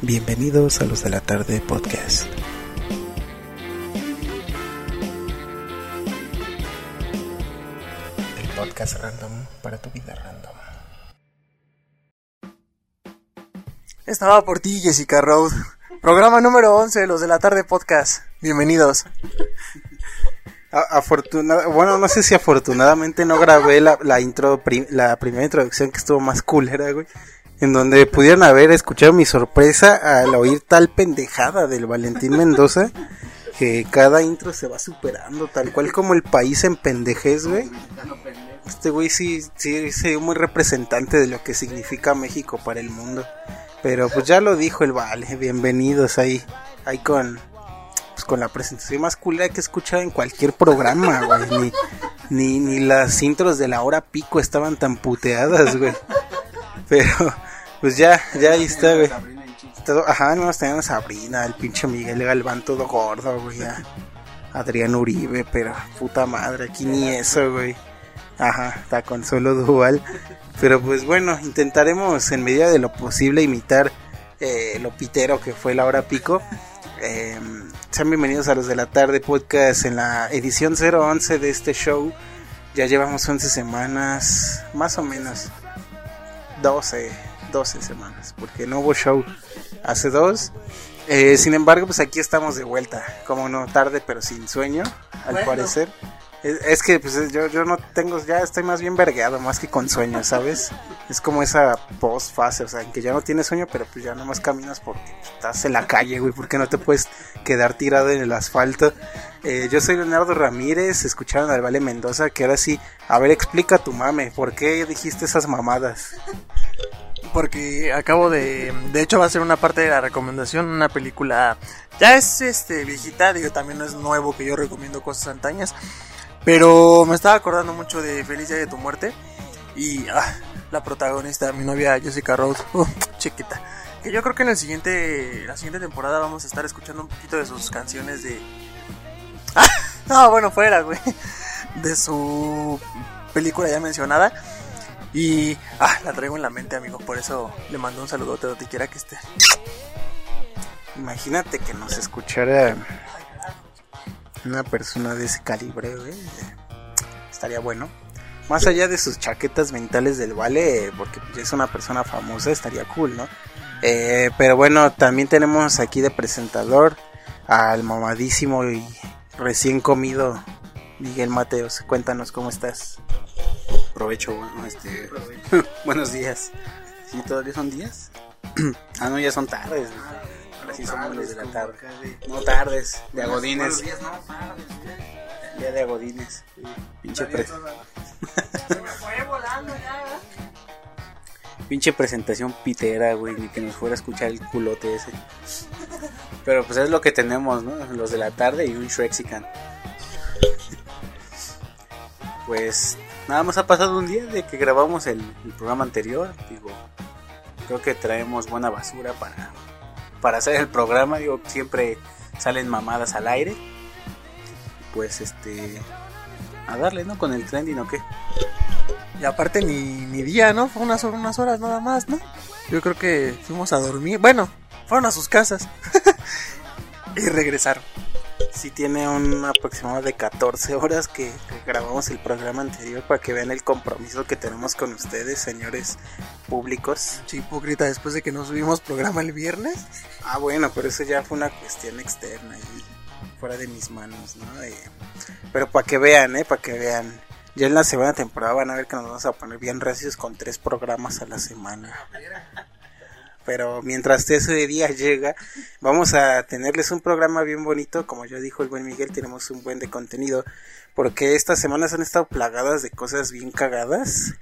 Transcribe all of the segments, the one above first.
Bienvenidos a los de la tarde podcast. El podcast random para tu vida random. Estaba por ti, Jessica Road. Programa número 11 de los de la tarde podcast. Bienvenidos. Afortunada, bueno, no sé si afortunadamente no grabé la, la intro, la primera introducción que estuvo más culera, güey en donde pudieron haber escuchado mi sorpresa al oír tal pendejada del Valentín Mendoza, que cada intro se va superando, tal cual como el país en pendejez, güey. Este güey sí, sí, es muy representante de lo que significa México para el mundo. Pero pues ya lo dijo el Vale, bienvenidos ahí, ahí con, pues con la presentación más culera que he escuchado en cualquier programa, güey. Ni, ni, ni las intros de la hora pico estaban tan puteadas, güey. Pero, pues ya, ya ahí está, güey. ajá, no tenían a Sabrina, el pinche Miguel Galván todo gordo, güey. Adrián Uribe, pero puta madre, aquí ni eso, güey. Ajá, está con solo dual. Pero pues bueno, intentaremos en medida de lo posible imitar eh, lo pitero que fue la hora pico. Em, sean bienvenidos a los de la tarde podcast en la edición 011 de este show. Ya llevamos 11 semanas, más o menos. 12, 12 semanas, porque no hubo show hace dos. Eh, sin embargo, pues aquí estamos de vuelta, como no tarde, pero sin sueño, al parecer. Es, que pues yo, yo no tengo, ya estoy más bien vergueado, más que con sueño, ¿sabes? Es como esa post fase, o sea, en que ya no tienes sueño, pero pues ya no más caminas porque estás en la calle, güey, porque no te puedes quedar tirado en el asfalto. Eh, yo soy Leonardo Ramírez, escucharon al Vale Mendoza, que ahora sí, a ver, explica tu mame, ¿por qué dijiste esas mamadas? Porque acabo de, de hecho va a ser una parte de la recomendación, una película, ya es este viejita, digo, también no es nuevo que yo recomiendo cosas antañas pero me estaba acordando mucho de Felicia de tu muerte. Y ah, la protagonista, mi novia Jessica Rose, uh, chiquita. Que yo creo que en el siguiente, la siguiente temporada vamos a estar escuchando un poquito de sus canciones de. Ah, no, bueno, fuera, güey. De su película ya mencionada. Y ah, la traigo en la mente, amigo. Por eso le mando un saludote donde quiera que esté. Imagínate que nos escuchara una persona de ese calibre, estaría bueno. Más allá de sus chaquetas mentales del vale, porque es una persona famosa, estaría cool, ¿no? Eh, pero bueno, también tenemos aquí de presentador al mamadísimo y recién comido Miguel Mateos. Cuéntanos cómo estás. Provecho, bueno, este, buenos días. ¿Sí todavía son días? ah, no, ya son tardes. Así somos los de la tarde. No tardes, de agodines. Ya de agodines. Pinche Pinche presentación pitera, güey, ni que nos fuera a escuchar el culote ese. Pero pues es lo que tenemos, ¿no? Los de la tarde y un Shrexican. Pues nada más ha pasado un día de que grabamos el programa anterior. Digo, creo que traemos buena basura para para hacer el programa, digo, siempre salen mamadas al aire. Pues este a darle, ¿no? Con el trending o qué. Y aparte ni, ni día, ¿no? Fue unas, unas horas nada más, ¿no? Yo creo que fuimos a dormir. Bueno, fueron a sus casas. y regresaron sí tiene un aproximado de 14 horas que, grabamos el programa anterior para que vean el compromiso que tenemos con ustedes, señores públicos. Sí, hipócrita, después de que no subimos programa el viernes. Ah, bueno, pero eso ya fue una cuestión externa y fuera de mis manos, ¿no? pero para que vean, ¿eh? Para que vean. Ya en la segunda temporada van a ver que nos vamos a poner bien recios con tres programas a la semana pero mientras ese día llega, vamos a tenerles un programa bien bonito, como ya dijo el buen Miguel, tenemos un buen de contenido, porque estas semanas han estado plagadas de cosas bien cagadas.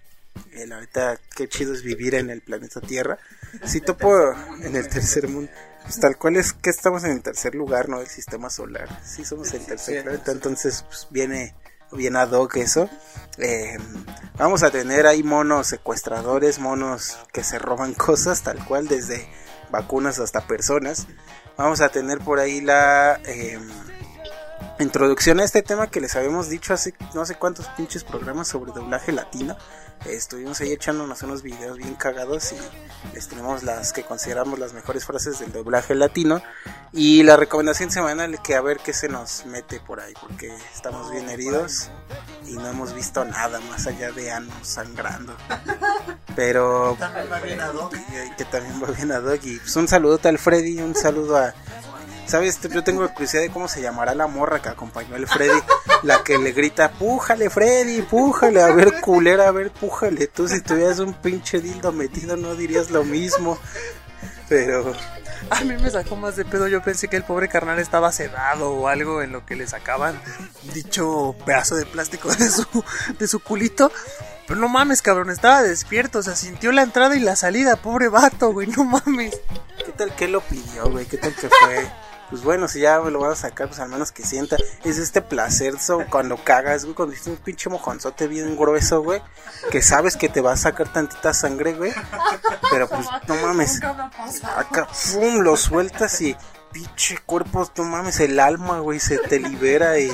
Eh, la verdad, qué chido es vivir en el planeta Tierra. Si topo en el tercer mundo, pues tal cual es que estamos en el tercer lugar, ¿no? Del sistema solar. Sí, somos el tercer planeta, entonces pues, viene bien ad hoc eso. Eh, vamos a tener ahí monos secuestradores, monos que se roban cosas, tal cual, desde vacunas hasta personas. Vamos a tener por ahí la em, introducción a este tema que les habíamos dicho hace no sé cuántos pinches programas sobre doblaje latino. Estuvimos ahí echándonos unos videos bien cagados y les tenemos las que consideramos las mejores frases del doblaje latino y la recomendación semanal que a ver qué se nos mete por ahí porque estamos bien heridos y no hemos visto nada más allá de anos sangrando. Pero También va bien a Doc. y- que también va bien a Doc y pues un saludo al Freddy, un saludo a ¿Sabes? Yo tengo curiosidad de cómo se llamará la morra que acompañó al Freddy. La que le grita, pújale Freddy, pújale, a ver culera, a ver, pújale. Tú si tuvieras un pinche dildo metido no dirías lo mismo. Pero A mí me sacó más de pedo. Yo pensé que el pobre carnal estaba sedado o algo en lo que le sacaban dicho pedazo de plástico de su, de su culito. Pero no mames, cabrón, estaba despierto. O sea, sintió la entrada y la salida. Pobre vato, güey, no mames. ¿qué tal que lo pidió, güey? ¿Qué tal que fue? Pues bueno, si ya me lo van a sacar, pues al menos que sienta. Es este placer so, cuando cagas, güey, cuando hiciste un pinche mojonzote bien grueso, güey. Que sabes que te va a sacar tantita sangre, güey. Pero pues no mames. Acá, pum, lo sueltas y pinche cuerpo, no mames, el alma, güey, se te libera y,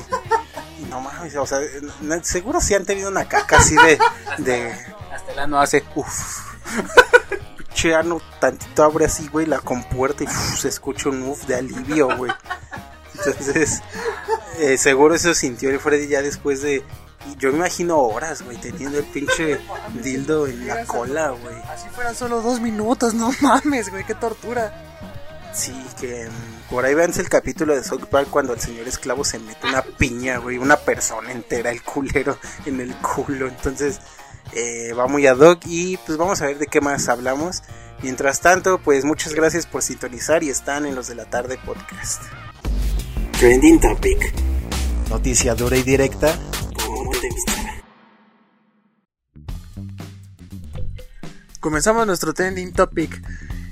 y no mames, o sea, no- seguro sí han tenido una caca así de, de, Hasta el ano hace. uff, pinche ano tantito abre así, güey, la compuerta y uf, se escucha un uff de alivio, güey. Entonces, eh, seguro eso sintió el Freddy ya después de, yo me imagino horas, güey, teniendo el pinche dildo en la cola, güey. Así fueran solo dos minutos, no mames, güey, qué tortura. Sí, que mm, por ahí veanse el capítulo de South Park cuando el señor esclavo se mete una piña, güey, una persona entera, el culero, en el culo. Entonces, eh, va muy ad hoc y pues vamos a ver de qué más hablamos. Mientras tanto, pues muchas gracias por sintonizar y están en los de la tarde podcast. Trending Topic. Noticia dura y directa. Comenzamos nuestro trending topic.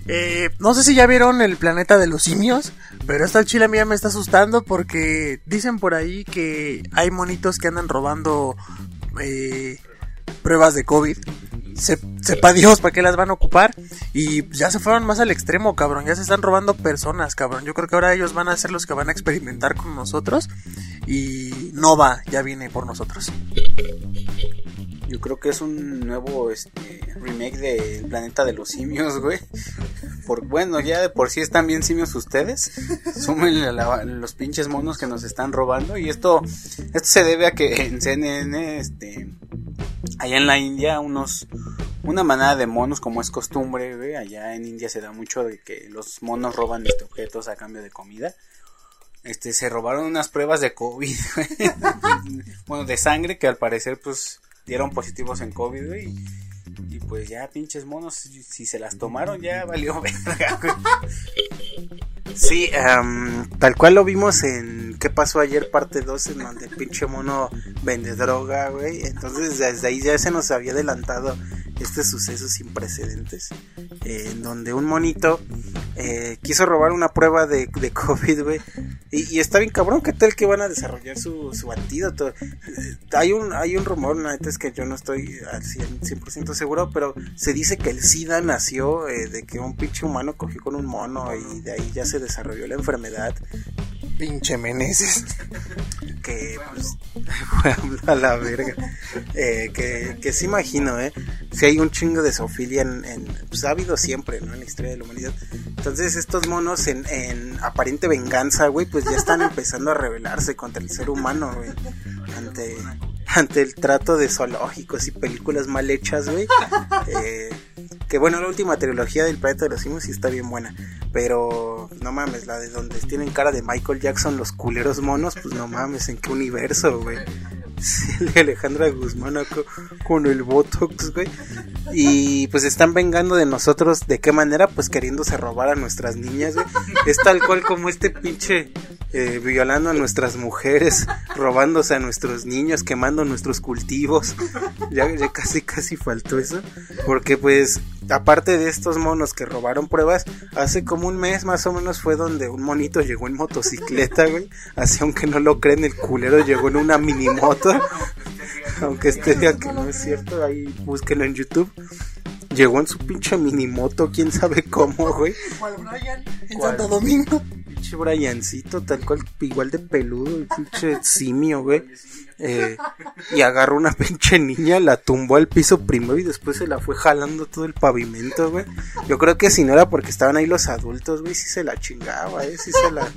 Eh, no sé si ya vieron el planeta de los simios, pero esta chile mía me está asustando porque dicen por ahí que hay monitos que andan robando eh, pruebas de COVID. Se, sepa Dios para qué las van a ocupar. Y ya se fueron más al extremo, cabrón. Ya se están robando personas, cabrón. Yo creo que ahora ellos van a ser los que van a experimentar con nosotros. Y Nova ya viene por nosotros. Yo creo que es un nuevo este, remake de El Planeta de los Simios, güey. Bueno, ya de por sí están bien simios ustedes. Súmenle la- los pinches monos que nos están robando. Y esto, esto se debe a que en CNN, este, allá en la India, unos, una manada de monos, como es costumbre. Allá en India se da mucho de que los monos roban este, objetos a cambio de comida. Este, se robaron unas pruebas de COVID, bueno, de sangre que al parecer, pues, dieron positivos en COVID, y pues ya, pinches monos, si, se las tomaron, ya valió verga. Sí, em, tal cual lo vimos en ¿Qué pasó ayer? parte 2 en donde el pinche mono vende droga, güey. Entonces desde ahí ya se nos había adelantado este suceso sin precedentes. en donde un monito eh, quiso robar una prueba de, COVID, güey. Y, está bien cabrón, ¿qué tal que van a desarrollar su, su antídoto? Hay un hay un rumor, la es que yo no estoy al 100%, 100% seguro, pero se dice que el SIDA nació eh, de que un pinche humano cogió con un mono y de ahí ya se desarrolló la enfermedad Pinche Meneses. que pues a la verga. Eh, que, que sí imagino eh si hay un chingo de zoofilia en, en pues ha habido siempre no en la historia de la humanidad. Entonces estos monos en, en aparente venganza güey pues ya están empezando a rebelarse contra el ser humano güey. Ante ante el trato de zoológicos y películas mal hechas güey. Eh, que bueno la última trilogía del planeta de los simios sí está bien buena pero no mames, la de donde tienen cara de Michael Jackson los culeros monos, pues no mames, ¿en qué universo, güey? Sí, Alejandra Guzmán con el Botox, güey. Y pues están vengando de nosotros, ¿de qué manera? Pues queriéndose robar a nuestras niñas, güey. Es tal cual como este pinche eh, violando a nuestras mujeres, robándose a nuestros niños, quemando nuestros cultivos. Ya casi, casi faltó eso. Porque pues aparte de estos monos que robaron pruebas, hace como un mes más o menos fue donde un monito llegó en motocicleta, güey. Así aunque no lo creen, el culero llegó en una mini moto. aunque este diga que no es cierto, ahí búsquenlo en YouTube. Llegó en su pinche mini moto, quién sabe cómo, güey. ¿Cuál Brian? En ¿Cuál? Santo Domingo. Pinche Briancito, tal cual, igual de peludo, el pinche simio, güey. Eh, y agarró una pinche niña, la tumbó al piso primero y después se la fue jalando todo el pavimento, güey. Yo creo que si no era porque estaban ahí los adultos, güey, sí se la chingaba, eh, sí se la,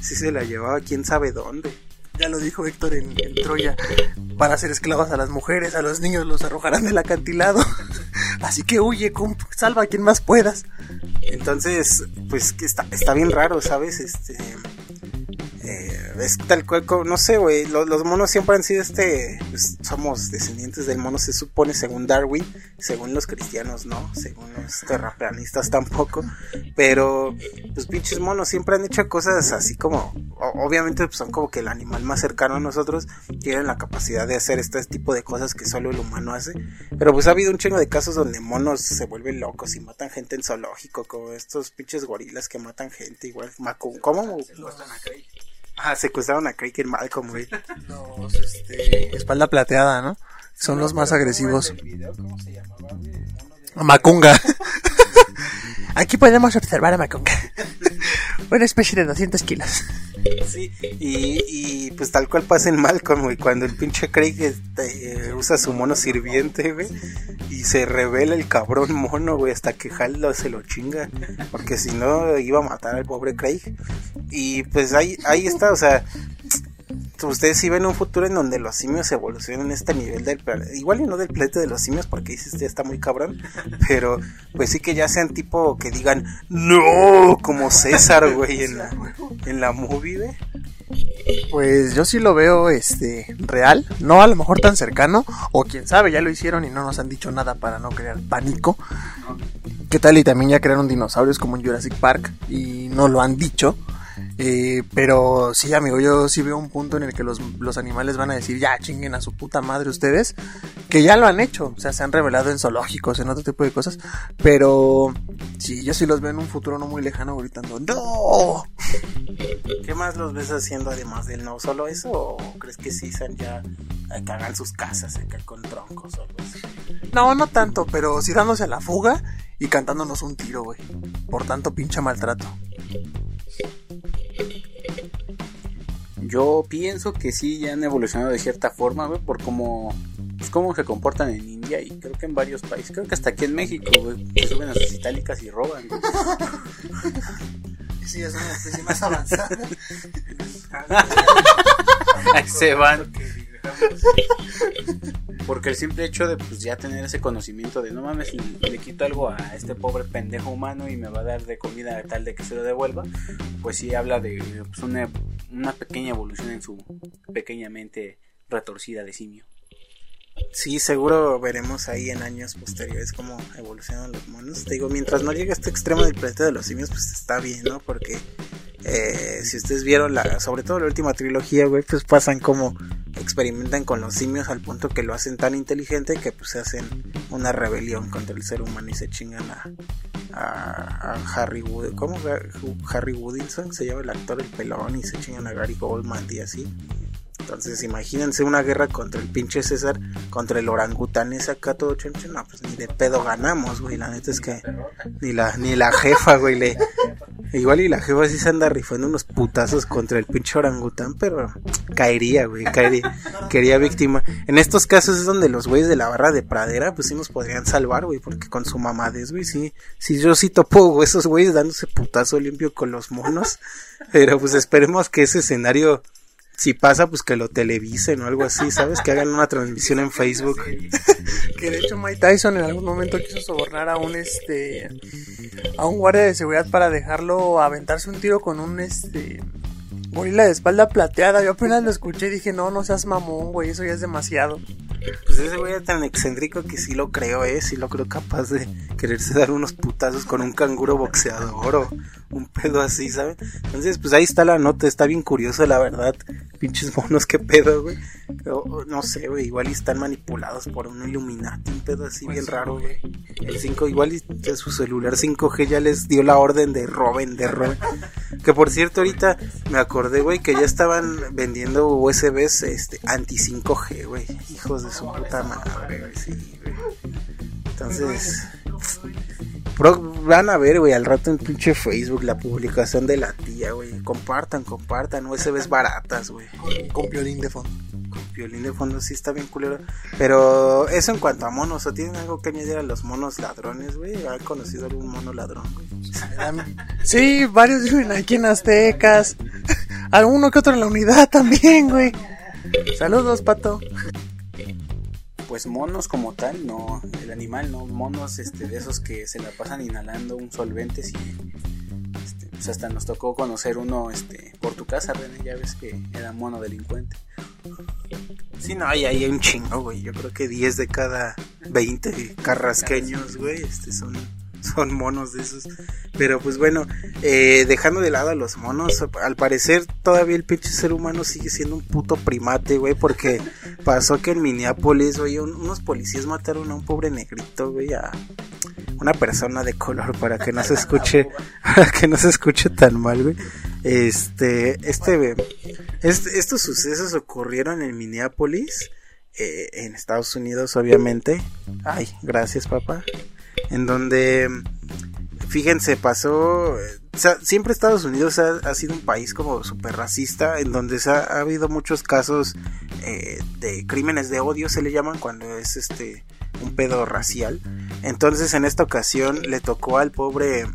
se la llevaba quién sabe dónde. Ya lo dijo Héctor en, Troya. Para hacer esclavas a las mujeres, a los niños los arrojarán del acantilado. Así que huye, salva a quien más puedas. Entonces, pues que está, está bien raro, ¿sabes? Este. eh, es tal cual, no sé, güey. Los, monos siempre han sido este. pues, somos descendientes del mono, se supone, según Darwin. Según los cristianos, no. Según los terraplanistas tampoco. Pero, los pinches monos siempre han hecho cosas así como. obviamente, pues, son como que el animal más cercano a nosotros. Tienen la capacidad de hacer este tipo de cosas que solo el humano hace. Pero, pues, ha habido un chingo de casos donde monos se vuelven locos y matan gente en zoológico. Como estos pinches gorilas que matan gente, igual. Macu- ¿Cómo? Ah, secuestraron a Craig en Malcolm, güey. Los, este, espalda plateada, ¿no? Son los más agresivos. Macunga. Aquí podemos observar a Macunga. Una especie de 200 kilos. Y, pues tal cual pasa en Malcolm, güey, cuando el pinche Craig este, usa su mono sirviente, güey, y se revela el cabrón mono, güey, hasta que Hal se lo chinga, porque si no iba a matar al pobre Craig. Y pues ahí, ahí está, o sea, ustedes sí ven un futuro en donde los simios evolucionen a este nivel del planeta, igual y no del planeta de los simios, porque dices, ya está muy cabrón, pero pues sí que ya sean tipo que digan, no, como César, güey, en la, en la movie, güey. Pues yo sí lo veo este real, no a lo mejor tan cercano, o quién sabe, ya lo hicieron y no nos han dicho nada para no crear pánico. ¿Qué tal? Y también ya crearon dinosaurios como en Jurassic Park y no lo han dicho. Eh, pero sí, amigo, yo sí veo un punto en el que los, los animales van a decir, ya chinguen a su puta madre ustedes, que ya lo han hecho, o sea, se han revelado en zoológicos, en otro tipo de cosas, pero sí, yo sí los veo en un futuro no muy lejano gritando, ¡No! ¿Qué más los ves haciendo además del no solo eso? ¿O crees que sí sean ya eh, que hagan sus casas acá con troncos o algo así? No, no tanto, pero sí dándose a la fuga y cantándonos un tiro, güey. Por tanto pinche maltrato. Yo pienso que sí ya han evolucionado de cierta forma, güey, por cómo, pues, cómo se comportan en India y creo que en varios países. Creo que hasta aquí en México, güey, se suben a sus itálicas y roban. güey. Sí, es una especie más avanzada. Ahí se van. Porque el simple hecho de pues ya tener ese conocimiento de no mames, le, quito algo a este pobre pendejo humano y me va a dar de comida tal de que se lo devuelva, pues sí habla de pues, una, una pequeña evolución en su pequeña mente retorcida de simio. Sí, seguro veremos ahí en años posteriores cómo evolucionan los monos. Te digo, mientras no llegue a este extremo del planeta de los simios, pues está bien, ¿no? Porque eh, si ustedes vieron la, sobre todo la última trilogía, güey, pues pasan como experimentan con los simios al punto que lo hacen tan inteligente que pues se hacen una rebelión contra el ser humano y se chingan a, Harry Wood, ¿cómo? Harry Woodinson se llama el actor el pelón y se chingan a Gary Goldman y así. Entonces, imagínense una guerra contra el pinche César, contra el orangután ese acá todo choncho. No, pues ni de pedo ganamos, güey. La neta es que ni la, ni la jefa, güey, le. Igual y la jefa sí se anda rifando unos putazos contra el pinche orangután, pero caería, güey, caería. Quería víctima. En estos casos es donde los güeyes de la barra de pradera, pues sí nos podrían salvar, güey, porque con su mamadez, güey, sí. Sí, yo sí topo, esos güeyes dándose putazo limpio con los monos. Pero pues esperemos que ese escenario si pasa, pues que lo televisen o algo así, ¿sabes? Que hagan una transmisión en Facebook. Que de hecho Mike Tyson en algún momento quiso sobornar a un este a un guardia de seguridad para dejarlo aventarse un tiro con un este gorila de espalda plateada. Yo apenas lo escuché y dije, no, no seas mamón, güey, eso ya es demasiado. Pues ese güey era tan excéntrico que sí lo creo, ¿eh? Sí lo creo capaz de quererse dar unos putazos con un canguro boxeador o un pedo así, ¿saben? Entonces, pues ahí está la nota, está bien curioso, la verdad. Pinches monos, qué pedo, güey. No sé, güey, igual y están manipulados por un Illuminati, un pedo así bien raro, güey. El 5, igual y su celular 5G ya les dio la orden de roben, de roben. Que por cierto, ahorita me acordé, güey, que ya estaban vendiendo USBs este, anti 5G, güey. Hijos de su puta madre, güey, sí, güey. Entonces, van a ver, güey, al rato en pinche Facebook la publicación de la tía, güey. Compartan, compartan, USBs baratas, güey. Con, con violín de fondo. violín de fondo sí está bien culero. Pero eso en cuanto a monos, ¿o tienen algo que añadir a los monos ladrones, güey? ¿Han conocido algún mono ladrón, güey? Sí, varios viven aquí en Aztecas. Alguno que otro en la unidad también, güey. Saludos, pato. Pues monos como tal, no, el animal no, monos este, de esos que se la pasan inhalando un solvente y este, pues hasta nos tocó conocer uno este, por tu casa, René, ya ves que era mono delincuente. Sí, no, hay, hay un chingo, güey. Yo creo que 10 de cada 20 carrasqueños, güey, este son son monos de esos. Pero pues bueno, eh, dejando de lado a los monos, al parecer todavía el pinche ser humano sigue siendo un puto primate, güey, porque pasó que en Minneapolis, güey, unos policías mataron a un pobre negrito, güey, a una persona de color para que no se escuche, para que no se escuche tan mal, güey. Este, este, este estos sucesos ocurrieron en Minneapolis. Eh, en Estados Unidos, obviamente. Ay, gracias, papá en donde, fíjense, pasó, siempre Estados Unidos ha, sido un país como súper racista, en donde ha, ha, habido muchos casos eh, de crímenes de odio, se le llaman cuando es este un pedo racial. Entonces en esta ocasión le tocó al pobre...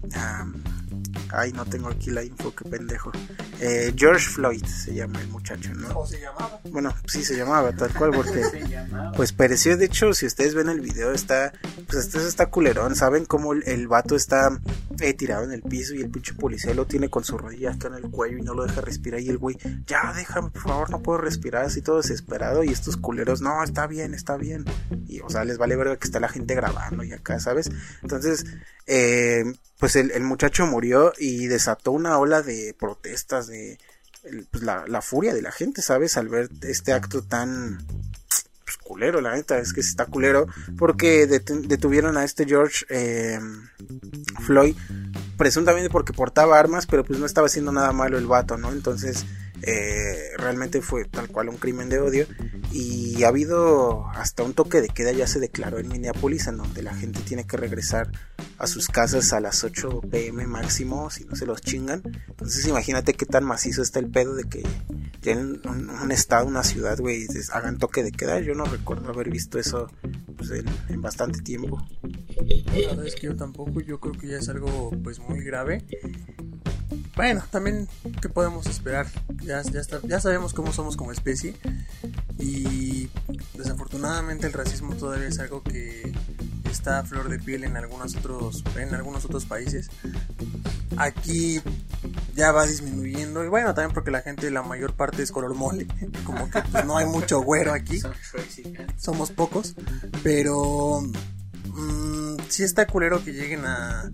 Ay, no tengo aquí la info, qué pendejo. Eh, George Floyd se llama el muchacho, ¿no? ¿Cómo se llamaba? Bueno, sí se llamaba, tal cual, porque pues pereció. De hecho, si ustedes ven el video, está, pues este está culerón. ¿Saben cómo el, vato está eh, tirado en el piso y el pinche policía lo tiene con su rodilla acá en el cuello y no lo deja respirar? Y el güey, ya déjame, por favor, no puedo respirar, así todo desesperado. Y estos culeros, no, está bien, está bien. Y, o sea, les vale ver que está la gente grabando y acá, ¿sabes? Entonces, eh, pues el, muchacho murió y desató una ola de protestas, de pues la, furia de la gente, ¿sabes? Al ver este acto tan pues, culero, la neta, es que está culero, porque detuvieron a este George eh, Floyd, presuntamente porque portaba armas, pero pues no estaba haciendo nada malo el vato, ¿no? Entonces eh, realmente fue tal cual un crimen de odio y ha habido hasta un toque de queda ya se declaró en Minneapolis en donde la gente tiene que regresar a sus casas a las 8 pm máximo si no se los chingan entonces imagínate qué tan macizo está el pedo de que tienen un, estado, una ciudad, güey, hagan toque de queda. Yo no recuerdo haber visto eso pues, en, bastante tiempo. La verdad es que yo tampoco, yo creo que ya es algo pues muy grave bueno, también, ¿qué podemos esperar? Ya, ya, ya sabemos cómo somos como especie. Y desafortunadamente el racismo todavía es algo que está a flor de piel en algunos otros, en algunos otros países. Aquí ya va disminuyendo. Y bueno, también porque la gente, la mayor parte es color mole, como que pues, no hay mucho güero aquí, somos pocos, pero mmm, sí está culero que lleguen a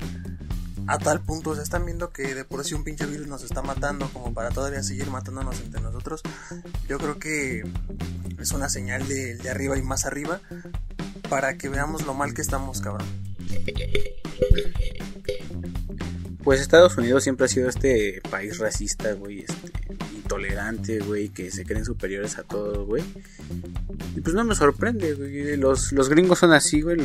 a tal punto, se están viendo que de por sí un pinche virus nos está matando como para todavía seguir matándonos entre nosotros. Yo creo que es una señal de, de arriba y más arriba para que veamos lo mal que estamos, cabrón. Pues Estados Unidos siempre ha sido este país racista, güey, este, intolerante, güey, que se creen superiores a todos, güey. Y pues no me sorprende. Los, los gringos son así, güey.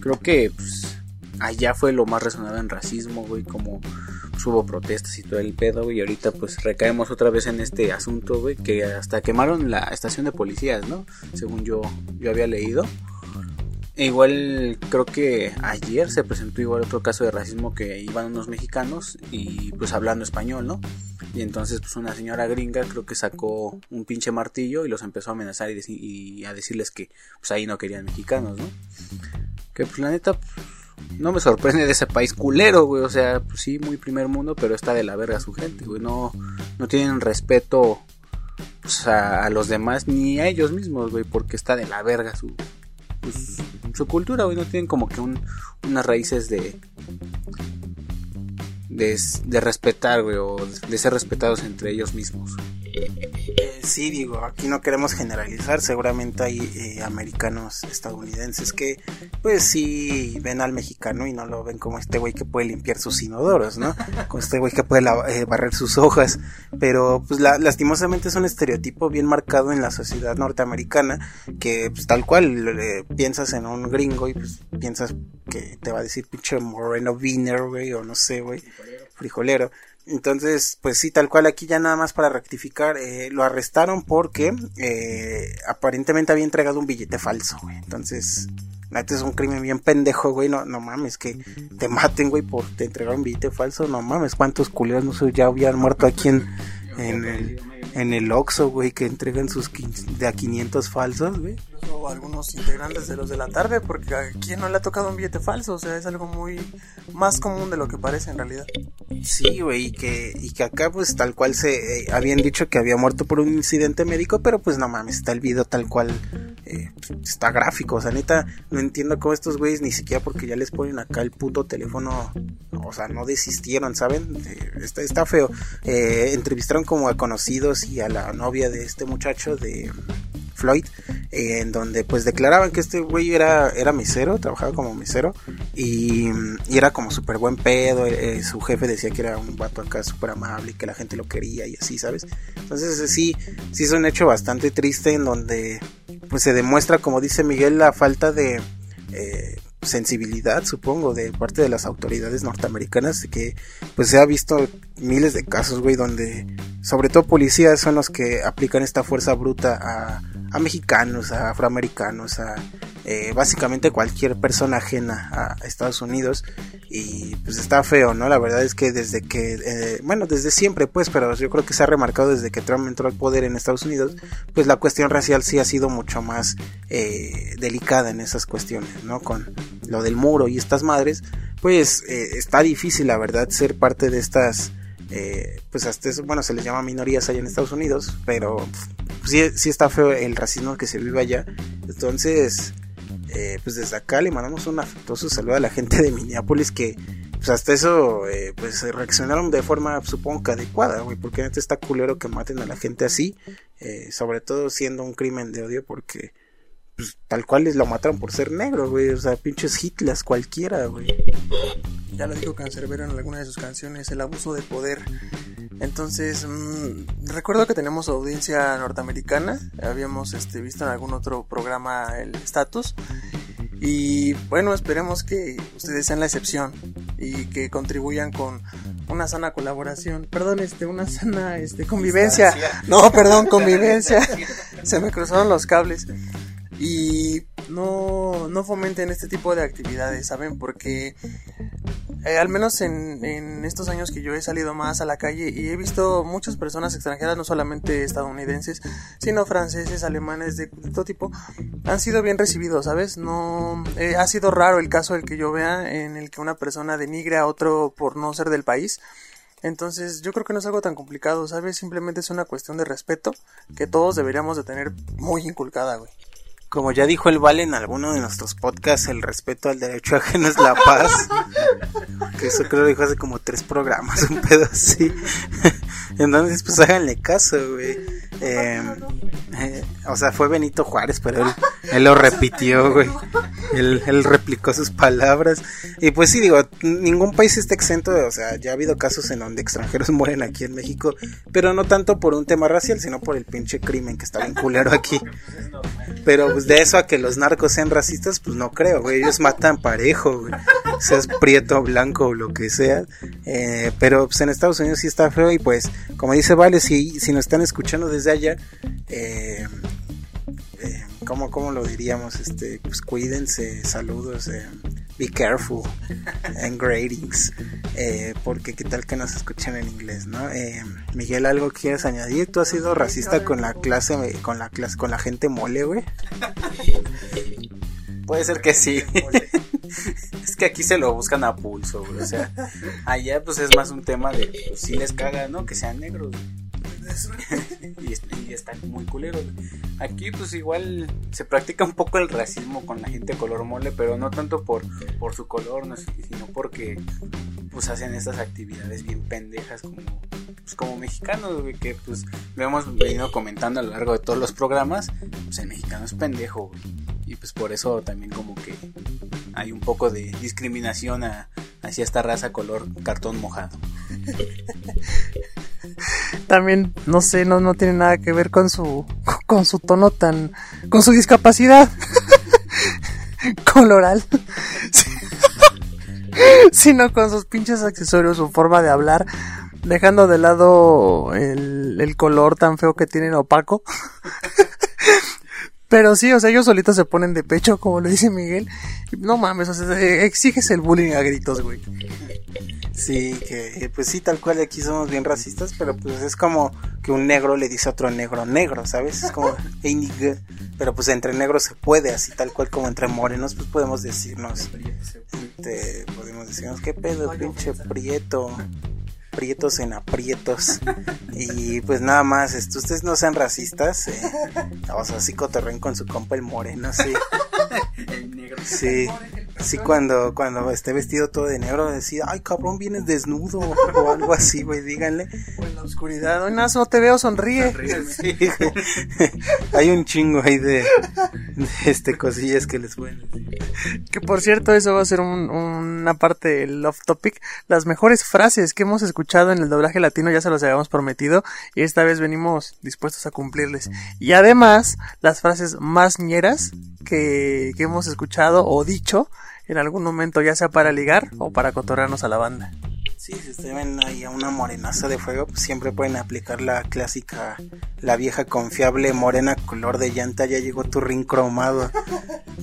creo que, pues, allá fue lo más resonado en racismo, güey, como hubo protestas y todo el pedo, güey, y ahorita pues recaemos otra vez en este asunto, güey, que hasta quemaron la estación de policías, ¿no? Según yo, yo había leído. E igual creo que ayer se presentó igual otro caso de racismo que iban unos mexicanos y pues hablando español, ¿no? Y entonces pues una señora gringa creo que sacó un pinche martillo y los empezó a amenazar y, a decirles que pues ahí no querían mexicanos, ¿no? Que pues la neta no me sorprende de ese país culero, güey. O sea, pues sí, muy primer mundo, pero está de la verga su gente, güey. No, no tienen respeto pues, a, los demás ni a ellos mismos, güey, porque está de la verga su, pues, su cultura, güey. No tienen como que un, unas raíces de, de, de respetar, güey, o de ser respetados entre ellos mismos. Sí, digo, aquí no queremos generalizar, seguramente hay eh, americanos estadounidenses que pues sí ven al mexicano y no lo ven como este güey que puede limpiar sus inodoros, ¿no? Como este güey que puede eh, barrer sus hojas, pero pues lastimosamente es un estereotipo bien marcado en la sociedad norteamericana que pues tal cual piensas en un gringo y pues piensas que te va a decir pinche moreno Wiener, güey, o no sé, güey frijolero. Entonces, pues sí, tal cual aquí ya nada más para rectificar, eh, lo arrestaron porque eh, aparentemente había entregado un billete falso, güey. Entonces, neta es un crimen bien pendejo, güey. No, no mames, que te maten, güey, por te entregar un billete falso. No mames, cuántos culeros no sé, ya habían muerto aquí en, en el en el Oxxo, güey, que entregan sus de a 500 falsos, güey. O algunos integrantes de los de la tarde, porque a quién no le ha tocado un billete falso, o sea, es algo muy más común de lo que parece en realidad. Sí, güey, y que, y que acá pues tal cual se eh, habían dicho que había muerto por un incidente médico, pero pues no mames, está el video tal cual, eh, está gráfico, o sea, neta, no entiendo cómo estos güeyes ni siquiera porque ya les ponen acá el puto teléfono, o sea, no desistieron, ¿saben? Eh, está, está feo. entrevistaron como a conocidos y a la novia de este muchacho de Floyd, en donde pues declaraban que este güey era, era mesero, trabajaba como mesero y, era como súper buen pedo, eh, eh, su jefe decía que era un vato acá súper amable y que la gente lo quería y así, ¿sabes? Entonces sí, sí es un hecho bastante triste en donde pues se demuestra, como dice Miguel, la falta de... Eh, sensibilidad, supongo, de parte de las autoridades norteamericanas, que pues se ha visto miles de casos, güey, donde sobre todo policías son los que aplican esta fuerza bruta a, a mexicanos, a afroamericanos, a eh, básicamente cualquier persona ajena a Estados Unidos y pues está feo, ¿no? La verdad es que desde que, eh, bueno, desde siempre pues, pero yo creo que se ha remarcado desde que Trump entró al poder en Estados Unidos, pues la cuestión racial sí ha sido mucho más eh, delicada en esas cuestiones, ¿no? Con lo del muro y estas madres, pues está difícil la verdad ser parte de estas... pues hasta eso, bueno, se les llama minorías allá en Estados Unidos, pero sí, sí está feo el racismo que se vive allá. Entonces, eh, pues desde acá le mandamos un afectuoso saludo a la gente de Minneapolis que, pues hasta eso, eh, pues reaccionaron de forma, supongo que adecuada, güey, porque neta está culero que maten a la gente así, eh, sobre todo siendo un crimen de odio, porque, pues, tal cual les lo mataron por ser negro, güey, o sea, pinches Hitlers cualquiera, güey. Ya lo dijo Cancerbero en alguna de sus canciones, el abuso de poder. Entonces, mm, recuerdo que tenemos audiencia norteamericana, habíamos este, visto en algún otro programa el status. Y bueno, esperemos que ustedes sean la excepción y que contribuyan con una sana colaboración. Perdón, este, una sana este, convivencia. No, perdón, convivencia. Se me cruzaron los cables. Y no, no fomenten este tipo de actividades, ¿saben? Porque eh, al menos en, en, estos años que yo he salido más a la calle y he visto muchas personas extranjeras, no solamente estadounidenses, sino franceses, alemanes, de, todo tipo, han sido bien recibidos, ¿sabes? No, eh, ha sido raro el caso el que yo vea en el que una persona denigre a otro por no ser del país. Entonces yo creo que no es algo tan complicado, ¿sabes? Simplemente es una cuestión de respeto que todos deberíamos de tener muy inculcada, güey. Como ya dijo el Vale en alguno de nuestros podcasts, el respeto al derecho ajeno es la paz. que eso creo que dijo hace como tres programas, un pedo así. Entonces, pues háganle caso, güey. Em, eh, o sea, fue Benito Juárez, pero él, él lo repitió, güey. Él, él, replicó sus palabras. Y pues sí, digo, ningún país está exento, de, o sea, ya ha habido casos en donde extranjeros mueren aquí en México, pero no tanto por un tema racial, sino por el pinche crimen que está bien culero aquí. Pero pues de eso a que los narcos sean racistas, pues no creo, güey. Ellos matan parejo, güey. Seas prieto, blanco o lo que sea. Eh, pero pues en Estados Unidos sí está feo y pues, como dice Vale, si, si nos están escuchando desde allá, eh, eh, ¿cómo, ¿cómo, lo diríamos? Este, pues cuídense, saludos, eh, be careful and gradings, eh, porque qué tal que nos escuchen en inglés, ¿no? Eh, Miguel, ¿algo quieres añadir? ¿Tú has sido racista con la clase, con la clase, con la gente mole, güey? Puede ser que sí. es que aquí se lo buscan a pulso, güey. O sea, allá pues es más un tema de, pues si les caga, ¿no? Que sean negros, y, está muy culero. Aquí pues igual se practica un poco el racismo con la gente color mole, pero no tanto por, por su color, sino porque pues hacen estas actividades bien pendejas como, pues, como mexicanos, que pues lo hemos venido comentando a lo largo de todos los programas, pues el mexicano es pendejo, Y pues por eso también como que hay un poco de discriminación hacia esta raza color cartón mojado. También, no sé, no, no tiene nada que ver con su, con su tono tan, con su discapacidad coloral. sino con sus pinches accesorios, su forma de hablar, dejando de lado el, el color tan feo que tienen opaco. Pero sí, o sea, ellos solitos se ponen de pecho, como lo dice Miguel. No mames, o sea, exiges el bullying a gritos, güey. Sí, que pues sí, tal cual aquí somos bien racistas, pero pues es como que un negro le dice a otro negro negro, ¿sabes? Es como, hey, nigga. Pero pues entre negros se puede, así tal cual como entre morenos, pues podemos decirnos, este, podemos decirnos, ¿qué pedo, pinche prieto? prietos en aprietos. Y pues nada más, esto, ustedes no sean racistas. Eh. O sea, así cotorren con su compa el moreno, sí. Sí, sí cuando, cuando esté vestido todo de negro, decir, ay cabrón, vienes desnudo o algo así, güey, díganle. O en la oscuridad, hoy no te veo, sonríe. Sí, Hay un chingo ahí de, de, este cosillas que les pueden Que por cierto, eso va a ser un, una parte del Love Topic. Las mejores frases que hemos escuchado en el doblaje latino ya se los habíamos prometido y esta vez venimos dispuestos a cumplirles. Y además, las frases más ñeras que, que hemos escuchado o dicho en algún momento, ya sea para ligar o para cotorrearnos a la banda. Sí, si ustedes ven ahí a una morenaza de fuego, pues siempre pueden aplicar la clásica, la vieja confiable morena color de llanta, ya llegó tu ring cromado.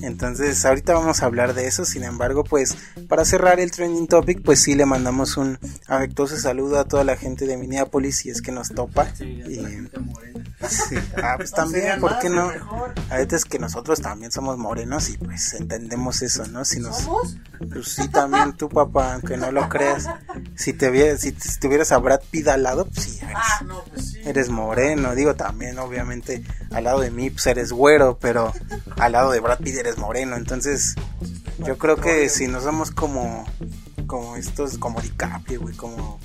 Entonces, ahorita vamos a hablar de eso, sin embargo, pues para cerrar el trending topic, pues sí le mandamos un afectuoso saludo a toda la gente de Minneapolis si es que nos topa. Y, sí. Ah, pues también, ¿por qué no? A veces que nosotros también somos morenos y pues entendemos eso, ¿no? Si nos, Pues sí, también tú, papá, aunque no lo creas si te si, tuvieras a Brad Pitt al lado, pues sí, eres, ah, pues eres, moreno. Digo, también, obviamente, al lado de mí, pues eres güero, pero al lado de Brad Pitt eres moreno. Entonces, yo creo que si no somos como, como estos, como DiCaprio, güey, como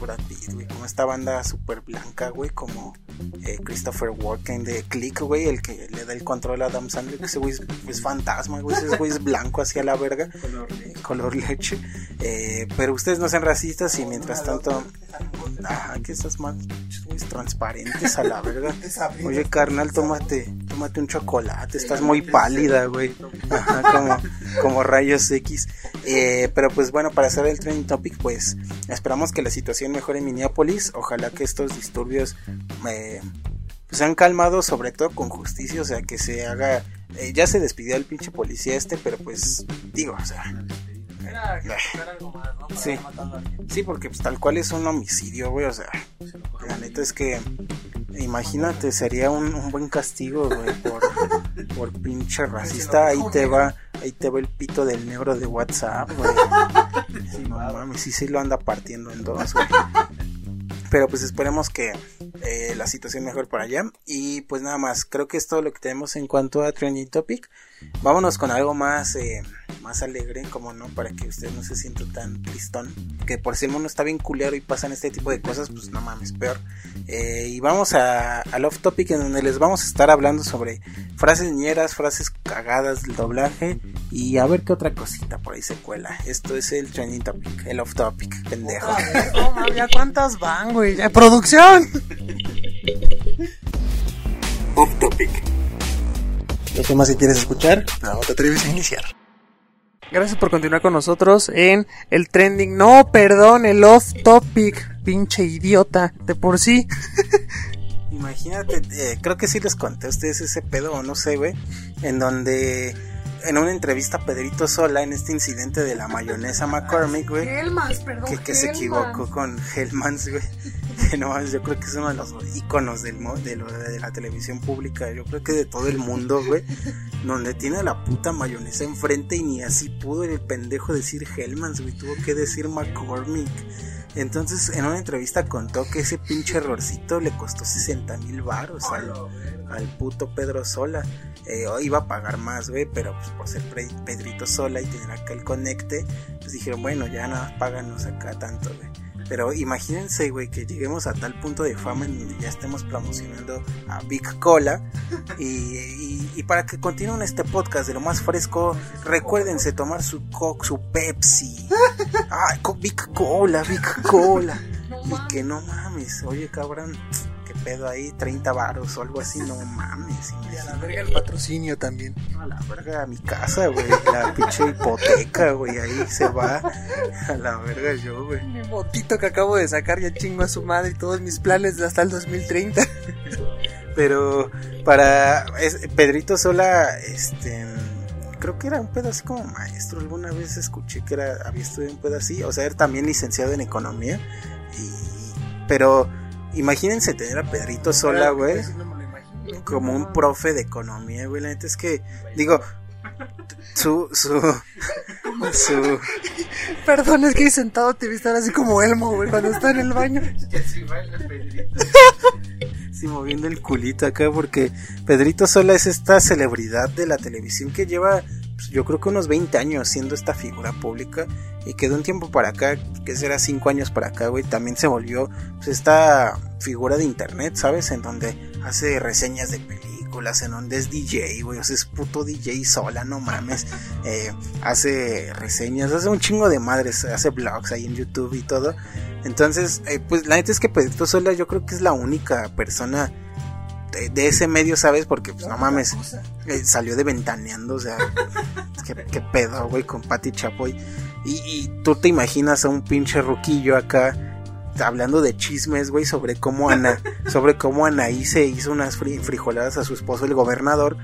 Brad Pitt, güey, como esta banda super blanca, güey, como eh, Christopher Walken de Click, güey, el que le da el control a Adam Sandler, ese güey es, fantasma, güey, ese güey es blanco hacia la verga, color leche, eh, pero ustedes no sean racistas y mientras tanto, ah, que esas más transparentes a la verga, oye carnal, tómate, tómate un chocolate, estás muy pálida, güey, como, como rayos X, eh, pero pues bueno, para hacer el trending topic, pues esperamos que la situación mejore en Minneapolis, ojalá que estos disturbios eh, pues se han calmado sobre todo con justicia, o sea, que se haga... Eh, ya se despidió el pinche policía este, pero pues digo, o sea... Sí. sí, porque pues tal cual es un homicidio, güey, o sea, la neta es que imagínate, sería un, buen castigo, güey, por, por pinche racista, ahí te va, ahí te va el pito del negro de WhatsApp, güey. Sí, no mames, sí, sí lo anda partiendo en dos, güey. Pero pues esperemos que eh, la situación mejor por allá. Y pues nada más, creo que es todo lo que tenemos en cuanto a Trending Topic. Vámonos con algo más, eh, más alegre, como no, para que usted no se sienta tan tristón. Que por si el mundo está bien culero y pasan este tipo de cosas, pues no mames, peor. Eh, y vamos a, al off topic en donde les vamos a estar hablando sobre frases ñeras, frases cagadas del doblaje y a ver qué otra cosita por ahí se cuela. Esto es el trending topic, el off topic, pendejo. No, ya cuántas van, güey. Producción. Off topic. Los temas si quieres escuchar, no te atreves a iniciar. Gracias por continuar con nosotros en el trending. No, perdón, el off topic. Pinche idiota, de por sí. Imagínate, eh, creo que sí les conté a ustedes ese pedo, no sé, güey. En donde en una entrevista a Pedrito Sola en este incidente de la mayonesa McCormick, güey. perdón. Que, que se equivocó con Hellmans, güey. Que no, yo creo que es uno de los iconos del, de, de la televisión pública. Yo creo que de todo el mundo, güey. donde tiene la puta mayonesa enfrente y ni así pudo el pendejo decir Hellmans, güey. Tuvo que decir McCormick. Entonces, en una entrevista contó que ese pinche errorcito le costó 60 mil baros al, puto Pedro Sola. Eh, iba a pagar más, güey, pero pues por ser Pedrito sola y tener acá el conecte, pues dijeron, bueno, ya nada, páganos acá tanto, güey. Pero imagínense, güey, que lleguemos a tal punto de fama en donde ya estemos promocionando a Big Cola. Y, para que continúen este podcast de lo más fresco, recuérdense tomar su Coke, su Pepsi. Ay, Big Cola, Big Cola. Y que no mames, oye cabrón, pedo ahí, 30 varos o algo así, no mames. Y a la verga el patrocinio también. A la verga mi casa, güey, la pinche hipoteca, güey, ahí se va a la verga yo, güey. Mi motito que acabo de sacar ya chingo a su madre y todos mis planes hasta el 2030. Pero para Pedrito Sola, este creo que era un pedo así como maestro. Alguna vez escuché que era, había estudiado un pedo así. O sea, era también licenciado en economía. Y, pero imagínense tener a Pedrito Sola, güey. Como un profe de economía, güey. La neta es que, digo, su, su, su. Perdón, es que sentado te vi estar así como Elmo, güey, cuando está en el baño. sí, moviendo el culito acá, porque Pedrito Sola es esta celebridad de la televisión que lleva, pues, yo creo que unos 20 años siendo esta figura pública y que de un tiempo para acá, que será 5 años para acá, güey, también se volvió pues, esta figura de internet, ¿sabes? En donde hace reseñas de películas en donde es DJ, güey, o sea, es puto DJ sola, no mames. Eh, hace reseñas, hace un chingo de madres, hace vlogs ahí en YouTube y todo. Entonces, eh, pues la neta es que Pedrito Sola yo creo que es la única persona de, ese medio, ¿sabes? Porque, pues no mames, eh, salió de ventaneando, o sea, qué, pedo, güey, con Patti Chapoy. Y, y tú te imaginas a un pinche roquillo acá hablando de chismes, güey, sobre cómo Ana, sobre cómo Anaí se hizo unas frijoladas a su esposo, el gobernador.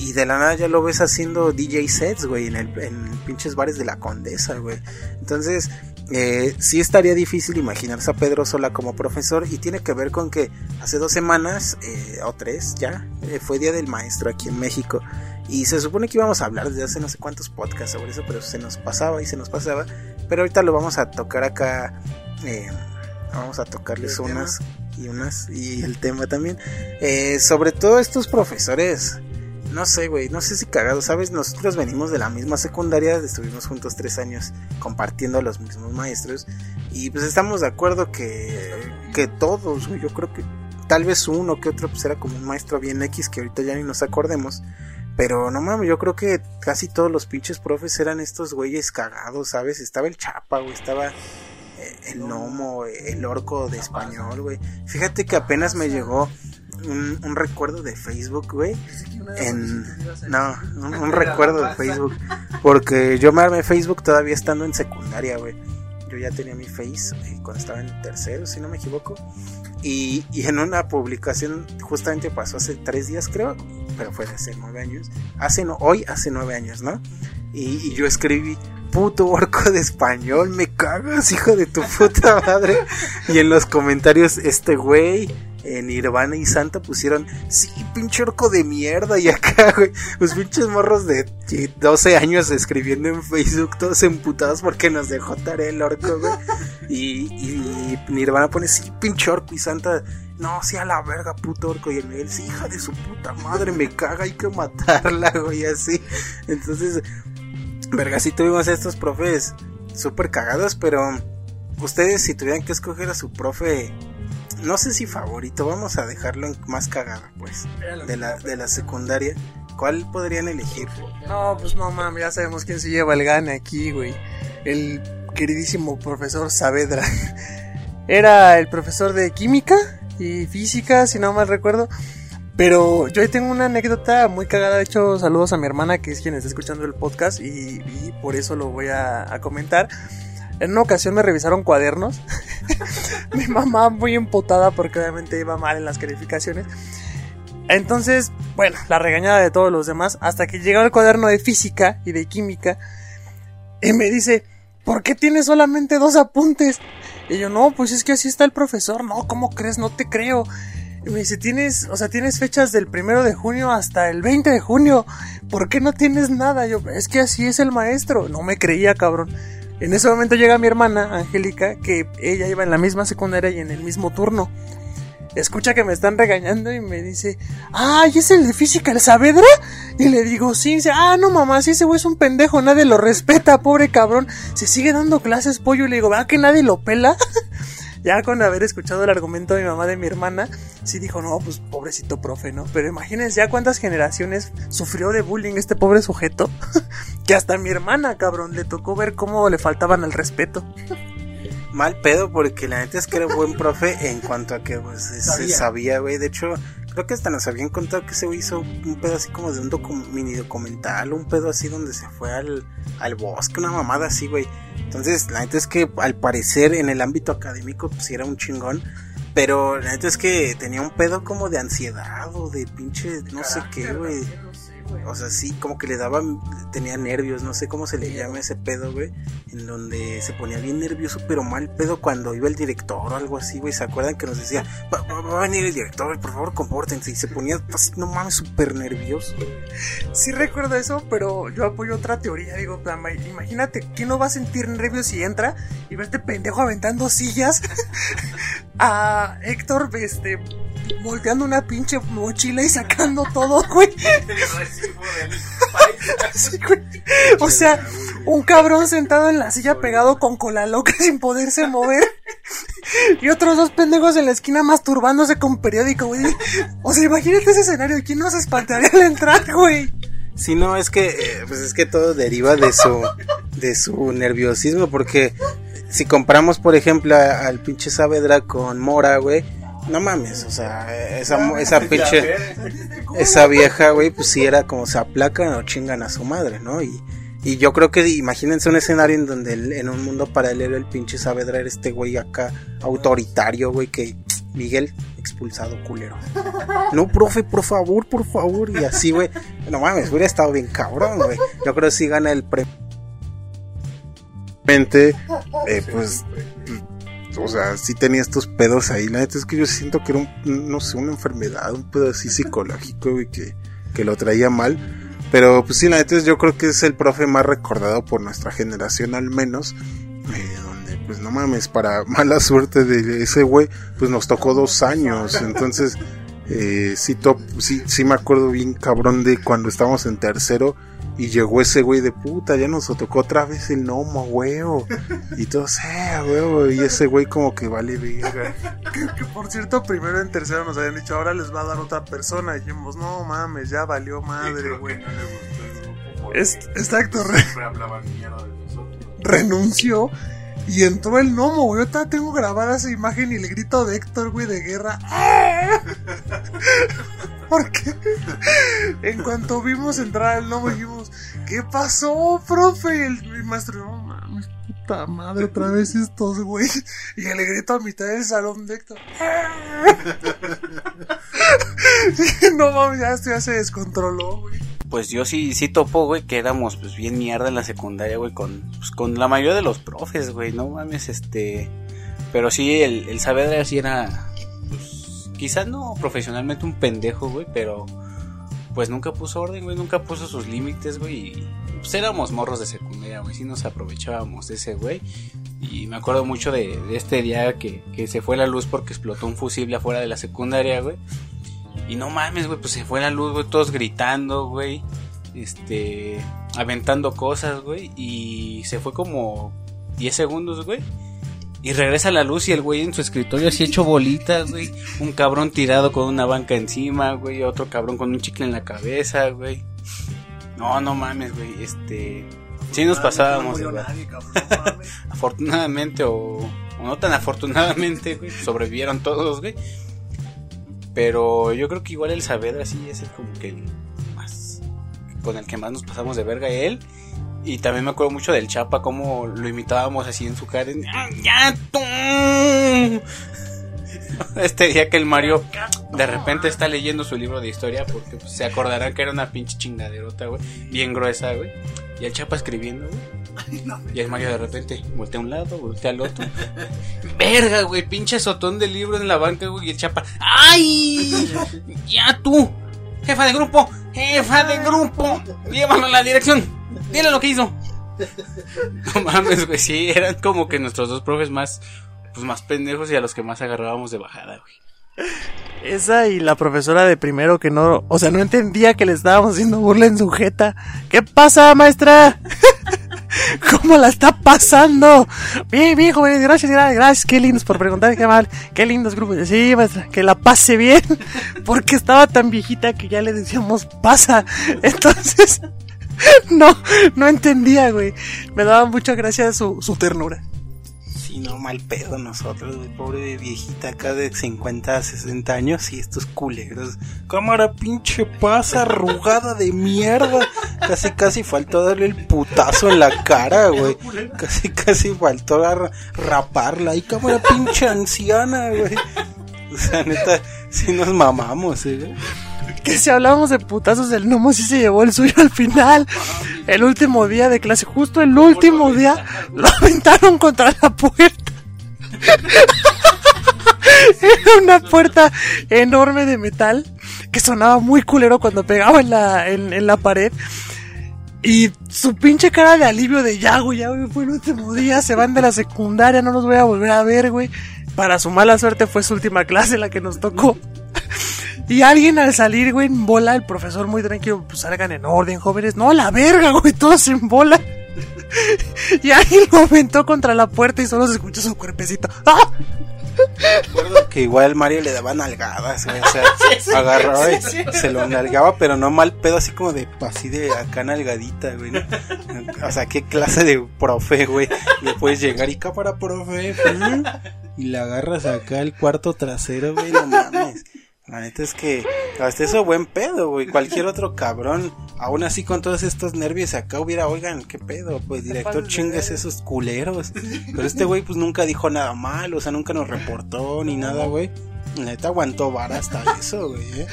Y de la nada ya lo ves haciendo DJ sets, güey, en, el, en pinches bares de la condesa, güey. Entonces, eh, sí estaría difícil imaginarse a Pedro Sola como profesor. Y tiene que ver con que hace dos semanas, eh, o tres ya, eh, fue Día del Maestro aquí en México. Y se supone que íbamos a hablar desde hace no sé cuántos podcasts sobre eso, pero se nos pasaba y se nos pasaba. Pero ahorita lo vamos a tocar acá eh, vamos a tocarles unas y unas y el tema también. Eh, sobre todo estos profesores, no sé, güey, no sé si cagado, ¿sabes? Nosotros venimos de la misma secundaria, estuvimos juntos tres años compartiendo los mismos maestros y pues estamos de acuerdo que, que todos, güey, yo creo que tal vez uno que otro pues era como un maestro bien X que ahorita ya ni nos acordemos. Pero no mames, yo creo que casi todos los pinches profes eran estos güeyes cagados, ¿sabes? Estaba el Chapa, güey, estaba el gnomo, el orco de español, güey. Fíjate que apenas me llegó un, recuerdo de Facebook, güey. En, no, un, recuerdo de Facebook. Porque yo me armé Facebook todavía estando en secundaria, güey. Yo ya tenía mi Face eh, cuando estaba en tercero, si no me equivoco. Y, y, en una publicación, justamente pasó hace tres días, creo, pero fue de hace nueve años. Hace no, hoy hace nueve años, ¿no? y yo escribí, puto orco de español, me cagas, hijo de tu puta madre. Y en los comentarios, este güey, en Nirvana y Santa pusieron, sí, pinche orco de mierda. Y acá, güey, los pinches morros de 12 años escribiendo en Facebook, todos emputados porque nos dejó tarea el orco, güey. Y, y, Nirvana pone, sí, pinche orco. Y Santa, no, sí, a la verga, puto orco. Y el Miguel, sí, hija de su puta madre, me caga, hay que matarla, güey, así. Entonces, Verga, sí tuvimos estos profes súper cagados, pero ustedes si tuvieran que escoger a su profe, no sé si favorito, vamos a dejarlo en más cagado, pues, de la, de la secundaria, ¿cuál podrían elegir? No, pues no mames, ya sabemos quién se lleva el gane aquí, güey. El queridísimo profesor Saavedra. Era el profesor de química y física, si no mal recuerdo. Pero yo ahí tengo una anécdota muy cagada. De hecho, saludos a mi hermana, que es quien está escuchando el podcast, y, por eso lo voy a, comentar. En una ocasión me revisaron cuadernos. mi mamá muy empotada porque obviamente iba mal en las calificaciones. Entonces, bueno, la regañada de todos los demás. Hasta que llegó el cuaderno de física y de química. Y me dice, ¿por qué tienes solamente dos apuntes? Y yo, no, pues es que así está el profesor. No, ¿cómo crees? No te creo. Y me dice, tienes, o sea, tienes fechas del primero de junio hasta el 20 de junio. ¿Por qué no tienes nada? Yo, es que así es el maestro. No me creía, cabrón. En ese momento llega mi hermana, Angélica, que ella iba en la misma secundaria y en el mismo turno. Escucha que me están regañando y me dice, ay, ¿es el de física, el Saavedra? Y le digo, sí, dice, ah, no mamá, si ese güey es un pendejo, nadie lo respeta, pobre cabrón. Se sigue dando clases pollo y le digo, ¿va que nadie lo pela? ya con haber escuchado el argumento de mi mamá de mi hermana, sí dijo, no, pues pobrecito profe, ¿no? Pero imagínense ya cuántas generaciones sufrió de bullying este pobre sujeto, que hasta mi hermana, cabrón, le tocó ver cómo le faltaban al respeto. mal pedo porque la neta es que era buen profe en cuanto a que pues se Sabía. güey. De hecho, creo que hasta nos habían contado que se hizo un pedo así como de un docu- mini documental, un pedo así donde se fue al, al bosque, una mamada así, güey. Entonces, la neta es que al parecer en el ámbito académico pues sí era un chingón. Pero la neta es que tenía un pedo como de ansiedad o de pinche no sé qué, güey. O sea, sí, como que le daba, tenía nervios, no sé cómo se le llama ese pedo, güey. En donde se ponía bien nervioso, pero mal pedo cuando iba el director o algo así, güey. ¿Se acuerdan que nos decía, va, va- va a venir el director, por favor, compórtense? Y se ponía así, no mames, súper nervioso. Sí recuerdo eso, pero yo apoyo otra teoría. Digo, imagínate, ¿quién no va a sentir nervios si entra y ve a este pendejo aventando sillas? a Héctor, este, volteando una pinche mochila y sacando todo, güey. O sea, un cabrón sentado en la silla pegado con cola loca sin poderse mover. Y otros dos pendejos en la esquina masturbándose con periódico, güey. O sea, imagínate ese escenario. ¿Quién no se espantaría al entrar, güey? Si no, es que, eh, pues es que todo deriva de su, de su nerviosismo, porque si compramos, por ejemplo, al pinche Saavedra con Mora, güey, no mames, o sea, esa, mo- esa pinche, esa vieja, güey, pues sí era como se aplacan o chingan a su madre, ¿no? Y, y yo creo que imagínense un escenario en donde el- en un mundo paralelo el pinche Saavedra era este güey acá autoritario, güey, que Miguel expulsado culero. No, profe, por favor, por favor. Y así, güey. No mames, hubiera estado bien cabrón, güey. Yo creo que sí gana el premio. Eh, pues, o sea, sí tenía estos pedos ahí. La neta es que yo siento que era un, no sé, una enfermedad, un pedo así psicológico, güey, que, que lo traía mal. Pero pues sí, la neta es, yo creo que es el profe más recordado por nuestra generación al menos. eh, donde pues no mames, para mala suerte de ese güey, pues nos tocó dos años. Entonces, eh, sí, top, sí, sí me acuerdo bien cabrón de cuando estábamos en tercero y llegó ese güey de puta, ya nos tocó otra vez el gnomo, huevo. Y todos, eh, huevo. Y ese güey como que vale verga. Que, que, por cierto, primero en tercero nos habían dicho, ahora les va a dar otra persona. Y dijimos, no mames, ya valió madre, güey. Es, exacto, re- renunció y entró el gnomo, güey. Yo tengo grabada esa imagen y el grito de Héctor, güey, de guerra. ¡Ah! Porque en cuanto vimos entrar el gnomo dijimos, ¿qué pasó, profe? Y el, maestro, no mames, puta madre, otra vez estos, güey. Y el grito a mitad del salón de Héctor. no mames, ya, esto ya se descontroló, güey. Pues yo sí, sí topo, güey, que éramos pues bien mierda en la secundaria, güey, con, pues, con la mayoría de los profes, güey, no mames, este... Pero sí, el, el Saavedra sí era, pues, quizás no profesionalmente un pendejo, güey, pero pues nunca puso orden, güey, nunca puso sus límites, güey, y pues éramos morros de secundaria, güey, sí nos aprovechábamos de ese güey. Y me acuerdo mucho de, de este día que, que se fue la luz porque explotó un fusible afuera de la secundaria, güey. Y no mames, güey, pues se fue la luz, güey, todos gritando, güey. Este, aventando cosas, güey. Y se fue como 10 segundos, güey. Y regresa la luz y el güey en su escritorio así hecho bolitas, güey. Un cabrón tirado con una banca encima, güey. Otro cabrón con un chicle en la cabeza, güey. No, no mames, güey. Este, sí nos pasábamos, No nadie, cabrón, no. Afortunadamente o, o no tan afortunadamente, güey, sobrevivieron todos, güey. Pero yo creo que igual el Saavedra sí es el como que el más con el que más nos pasamos de verga él. Y también me acuerdo mucho del Chapa, cómo lo imitábamos así en su cara. "Ah, ¡Ya tú! Este día que el Mario de repente está leyendo su libro de historia porque pues, se acordarán que era una pinche chingaderota, güey, bien gruesa, güey. Y el Chapa escribiendo, güey. Y el Mario de repente voltea a un lado, voltea al otro. Verga, güey, pinche sotón de libro en la banca, güey. Y el Chapa, ¡ay! ¡Ya tú! Jefa de grupo, jefa de grupo, llévalo a la dirección. Dile lo que hizo. No mames, güey, sí, eran como que nuestros dos profes más, pues más pendejos y a los que más agarrábamos de bajada, güey. Esa y la profesora de primero que no, o sea, no entendía que le estábamos haciendo burla en su jeta. ¿Qué pasa, maestra? ¿Cómo la está pasando? Bien, bien, jóvenes, gracias, gracias, gracias, qué lindos por preguntar, qué mal, qué lindos grupos. Sí, maestra, que la pase bien, porque estaba tan viejita que ya le decíamos pasa. Entonces, no, no entendía, güey. Me daba mucha gracia su, su ternura. Sí, no, mal pedo nosotros, güey. Pobre viejita acá de 50, 60 años y estos culeros. Cámara pinche pasa arrugada de mierda. Casi, casi faltó darle el putazo en la cara, güey. Casi, casi faltó ra- raparla. Y cámara pinche anciana, güey. O sea, neta, sí nos mamamos, eh. Que si hablábamos de putazos, el gnomo sí se llevó el suyo al final. El último día de clase, justo el último día, lo aventaron contra la puerta. Era una puerta enorme de metal que sonaba muy culero cuando pegaba en la, en, en la pared. Y su pinche cara de alivio de ya, güey, ya, güey, fue el último día, se van de la secundaria, no los voy a volver a ver, güey. Para su mala suerte fue su última clase la que nos tocó. Y alguien al salir, güey, en bola, el profesor muy tranquilo, pues salgan en orden, jóvenes. No, la verga, güey, todos en bola. Y alguien lo aventó contra la puerta y solo se escuchó su cuerpecito. ¡Ah! Recuerdo que igual Mario le daba nalgadas, güey, o sea, agarraba y se lo nalgaba, pero no mal pedo, así como de, así de acá nalgadita, güey, ¿no? O sea, qué clase de profe, güey, le puedes llegar y cámara, profe, ¿Mm? y le agarras acá el cuarto trasero, güey, no mames. La neta es que hasta eso buen pedo, güey. Cualquier otro cabrón, aún así con todos estos nervios acá hubiera, oigan, qué pedo, pues director chingues esos culeros. Pero este güey pues nunca dijo nada mal, o sea, nunca nos reportó ni nada, güey. Neta aguantó vara hasta eso, güey. ¿eh?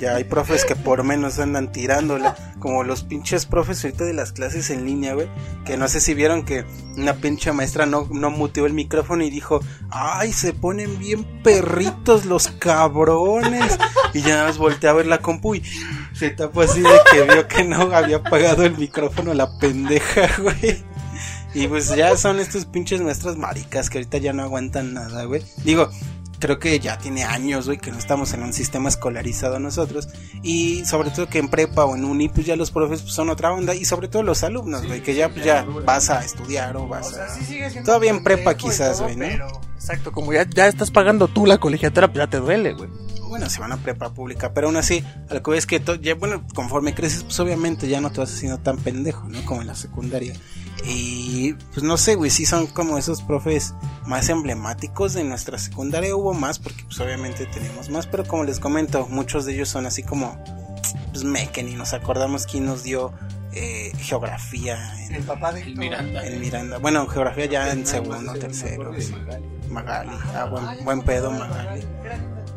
Ya hay profes que por menos andan tirándola. Como los pinches profes ahorita de las clases en línea, güey. Que no sé si vieron que una pinche maestra no, no muteó el micrófono y dijo, ay, se ponen bien perritos los cabrones. Y ya nada más volteé a ver la compu y se tapó así de que vio que no había apagado el micrófono la pendeja, güey. Y pues ya son estos pinches maestras maricas que ahorita ya no aguantan nada, güey. Digo, creo que ya tiene años, güey, que no estamos en un sistema escolarizado nosotros. Y sobre todo que en prepa o en uni, pues ya los profes pues, son otra onda. Y sobre todo los alumnos, güey, que ya, pues, ya vas a estudiar o vas a... Todavía en prepa quizás, güey, ¿no? Exacto, como ya, ya estás pagando tú la colegiatura, pues ya te duele, güey. Bueno, si van a prepa pública, pero aún así, a lo que voy es que, ya, bueno, conforme creces, pues obviamente ya no te vas haciendo tan pendejo, ¿no? Como en la secundaria. Y pues no sé, güey, sí son como esos profes más emblemáticos de nuestra secundaria. Hubo más, porque pues obviamente tenemos más, pero como les comento, muchos de ellos son así como, pues me, que ni nos acordamos quién nos dio eh, geografía en, papá de El Miranda. en Miranda. Bueno, geografía ya en segundo, tercero. sí. Magali, ah, buen, buen pedo Magali.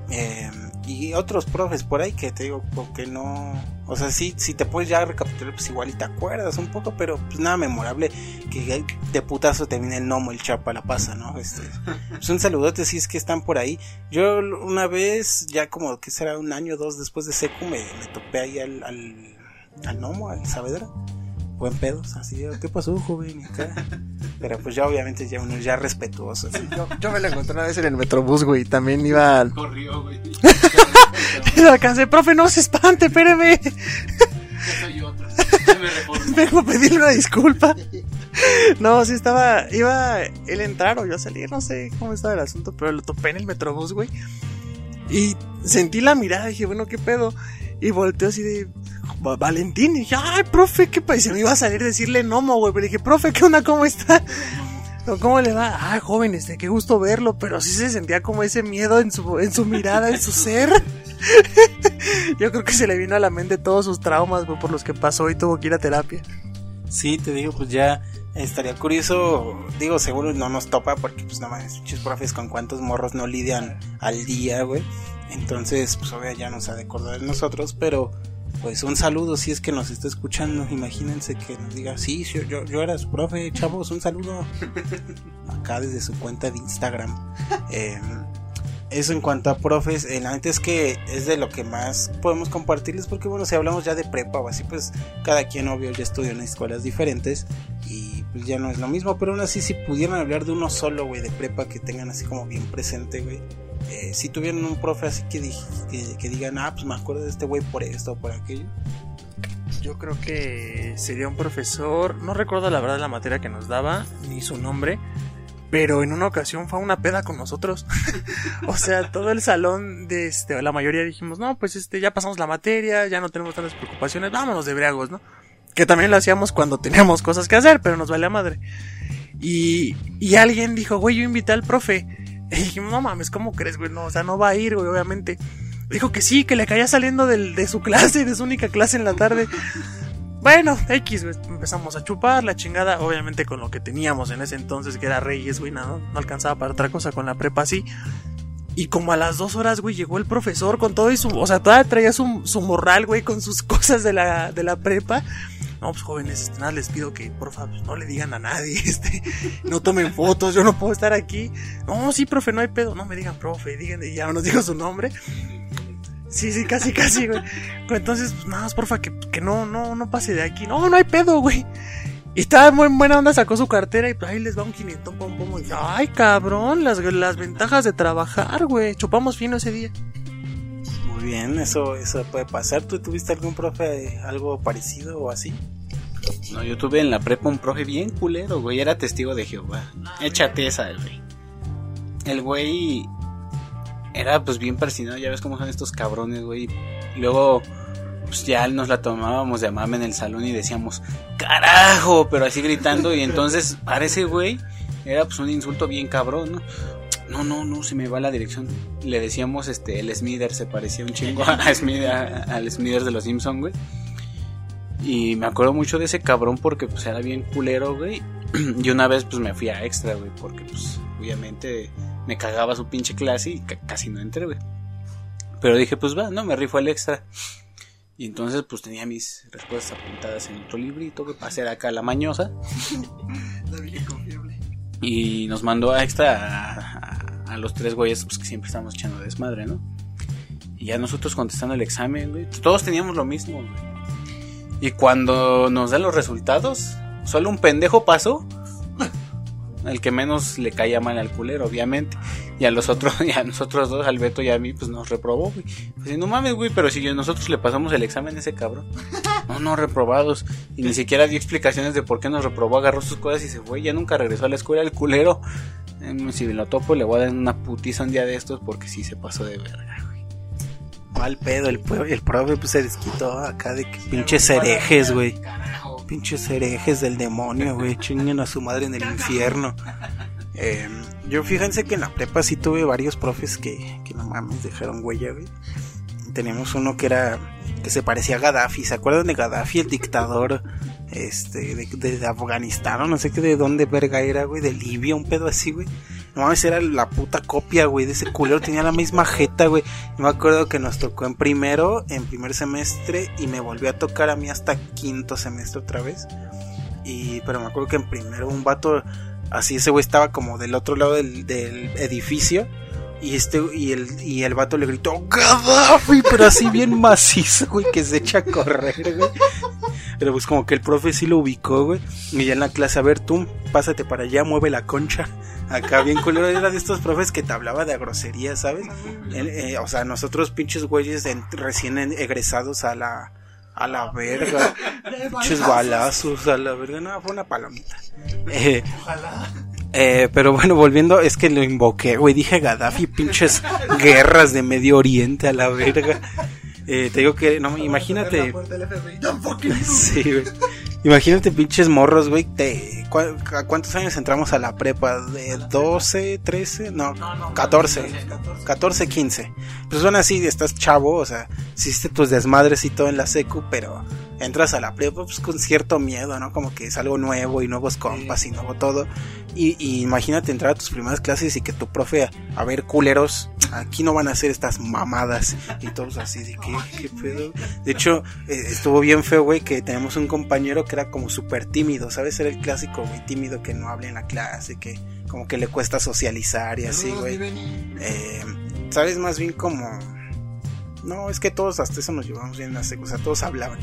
Eh, y otros profes por ahí que te digo, porque no, o sea, sí, si te puedes ya recapitular, pues igual y te acuerdas un poco, pero pues nada memorable que de putazo te viene el gnomo, el chapa, la pasa, ¿no? Este, pues un saludote si es que están por ahí. Yo una vez, ya como que será un año o dos después de secu, me, me topé ahí al, al, al gnomo, al Saavedra. Buen pedo, así, ¿qué pasó, joven? Y acá. Pero pues ya obviamente ya uno ya respetuoso. así. Yo, yo me lo encontré una vez en el Metrobús, güey. También iba al... Corrió, güey. Y lo alcancé, profe, no se espante, espéreme. Soy me. Vengo a pedirle una disculpa. No, sí estaba, iba él a entrar o yo a salir, no sé cómo estaba el asunto, pero lo topé en el Metrobús, güey. Y sentí la mirada, dije, bueno, ¿qué pedo? Y volteó así de, "Va- Valentín, y dije, ay, profe, ¿qué se me iba a salir a decirle Nomo, güey, pero dije, profe, ¿qué onda? ¿Cómo está? "No, ¿Cómo le va? Ah, joven, este, qué gusto verlo, pero sí se sentía como ese miedo en su, en su mirada, en su ser. Yo creo que se le vino a la mente todos sus traumas, güey, por los que pasó y tuvo que ir a terapia. Sí, te digo, pues ya estaría curioso, digo, seguro no nos topa porque pues nada más muchos profes con cuántos morros no lidian al día, güey. Entonces, pues obvio ya nos ha de acordar de nosotros, pero pues un saludo si es que nos está escuchando, imagínense que nos diga, sí, sí, yo, yo era su profe, chavos, un saludo. Acá desde su cuenta de Instagram. Eh, eso en cuanto a profes, eh, la neta es que es de lo que más podemos compartirles porque bueno, si hablamos ya de prepa o así, pues cada quien obvio ya estudia en escuelas diferentes y pues ya no es lo mismo, pero aún así si pudieran hablar de uno solo, güey, de prepa que tengan así como bien presente, güey. Eh, si tuvieran un profe así que, que, que digan, ah, pues me acuerdo de este güey por esto o por aquello. Yo creo que sería un profesor, no recuerdo la verdad la materia que nos daba, ni su nombre, pero en una ocasión fue a una peda con nosotros. o sea, todo el salón de este, la mayoría dijimos, no, pues este, ya pasamos la materia, ya no tenemos tantas preocupaciones, vámonos de briagos, ¿no? Que también lo hacíamos cuando teníamos cosas que hacer, pero nos valía madre. Y, y alguien dijo, güey, yo invité al profe. Y dije, no mames, ¿cómo crees, güey? No, o sea, no va a ir, güey, obviamente. Dijo que sí, que le caía saliendo del, de su clase, de su única clase en la tarde. Bueno, X, güey, empezamos a chupar la chingada, obviamente con lo que teníamos en ese entonces, que era Reyes, güey, nada, no alcanzaba para otra cosa con la prepa así. Y como a las dos horas, güey, llegó el profesor con todo y su, o sea, todavía traía su, su morral, güey, con sus cosas de la, de la prepa. No, pues jóvenes, este, nada, les pido que por favor no le digan a nadie, este, no tomen fotos, yo no puedo estar aquí. No, sí, profe, no hay pedo, no me digan profe, digan, y ya nos dijo su nombre. Sí, sí, casi, casi, güey. Entonces, pues nada más, porfa, que, que no, no, no pase de aquí. No, no hay pedo, güey. Y estaba muy buena onda, sacó su cartera y pues ahí les va un 500 pom pom. Ay, cabrón, las, las ventajas de trabajar, güey. Chupamos fino ese día. Bien, eso, eso puede pasar. ¿Tú tuviste algún profe algo parecido o así? No, yo tuve en la prepa un profe bien culero, güey. Era testigo de Jehová. Échate esa, güey. El güey era pues bien persinado. Ya ves cómo son estos cabrones, güey. Luego, pues ya nos la tomábamos de mame en el salón y decíamos, carajo, pero así gritando. Y entonces, para ese güey, era pues un insulto bien cabrón, ¿no? No, no, no, se me va la dirección. Le decíamos, este, el Smither se parecía un chingo a Smith- a- al Smithers de los Simpson, güey. Y me acuerdo mucho de ese cabrón porque pues era bien culero, güey. Y una vez pues me fui a extra, güey, porque pues obviamente me cagaba su pinche clase y ca- casi no entré, güey. Pero dije, pues va, no, me rifo el extra. Y entonces pues tenía mis respuestas apuntadas en otro librito, para hacer acá la mañosa. Y nos mandó a extra a, a- los tres güeyes pues, que siempre estamos echando desmadre, ¿no? Y ya nosotros contestando el examen, güey, todos teníamos lo mismo, güey. Y cuando nos dan los resultados, solo un pendejo pasó. El que menos le caía mal al culero, obviamente. Y a los otros, y a nosotros dos, al Beto y a mí, pues nos reprobó, güey. Pues no mames, güey, pero si nosotros le pasamos el examen a ese cabrón. No, no, reprobados. Y ni siquiera dio explicaciones de por qué nos reprobó, agarró sus cosas y se fue. Ya nunca regresó a la escuela el culero. Si lo topo, le voy a dar una putiza un día de estos porque sí se pasó de verga, güey. Mal pedo, el, el profe pues se desquitó acá de que pinches herejes, güey. Pinches herejes del demonio, güey. Chinguen a su madre en el infierno. Eh, yo fíjense que en la prepa sí tuve varios profes que, que no mames, dejaron huella, güey. Tenemos uno que era, que se parecía a Gaddafi. ¿Se acuerdan de Gaddafi, el dictador este, de, de Afganistán o no sé qué de dónde verga era, güey? De Libia, un pedo así, güey. No mames, era la puta copia, güey, de ese culero. Tenía la misma jeta, güey. Yo me acuerdo que nos tocó en primero, en primer semestre, y me volvió a tocar a mí hasta quinto semestre otra vez. Y, pero me acuerdo que en primero un vato, así ese güey estaba como del otro lado del, del edificio. Y este, y el, y el vato le gritó, Gaddafi, pero así bien macizo, güey, que se echa a correr, güey. Pero pues como que el profe sí lo ubicó, güey. Y ya en la clase, a ver, tú, pásate para allá, mueve la concha. Acá bien culero, era de estos profes que te hablaba de grosería, ¿sabes? Eh, o sea, nosotros pinches güeyes en- recién en- egresados a la, a la verga. pinches balazos a la verga. No, fue una palomita. Eh, eh, pero bueno, volviendo, es que lo invoqué, güey. Dije Gaddafi, pinches guerras de Medio Oriente a la verga. Eh, te digo que, no, imagínate. Sí, güey. Imagínate pinches morros, güey. te- ¿cu- ¿A cuántos años entramos a la prepa? ¿De 12, 13? No, 14. 14, 15. Pues son así, estás chavo, o sea, hiciste tus desmadres y todo en la secu, pero entras a la prepa pues con cierto miedo, ¿no? Como que es algo nuevo y nuevos compas y nuevo todo. Y, y imagínate entrar a tus primeras clases y que tu profe, a ver, culeros, aquí no van a hacer estas mamadas. Y todos así de que, qué pedo. De hecho, eh, estuvo bien feo, güey, que tenemos un compañero que era como súper tímido, ¿sabes? Era el clásico, güey, tímido que no habla en la clase, que como que le cuesta socializar y así, güey. Eh, ¿Sabes? Más bien como... No, es que todos hasta eso nos llevamos bien en la secu, o sea, todos hablaban.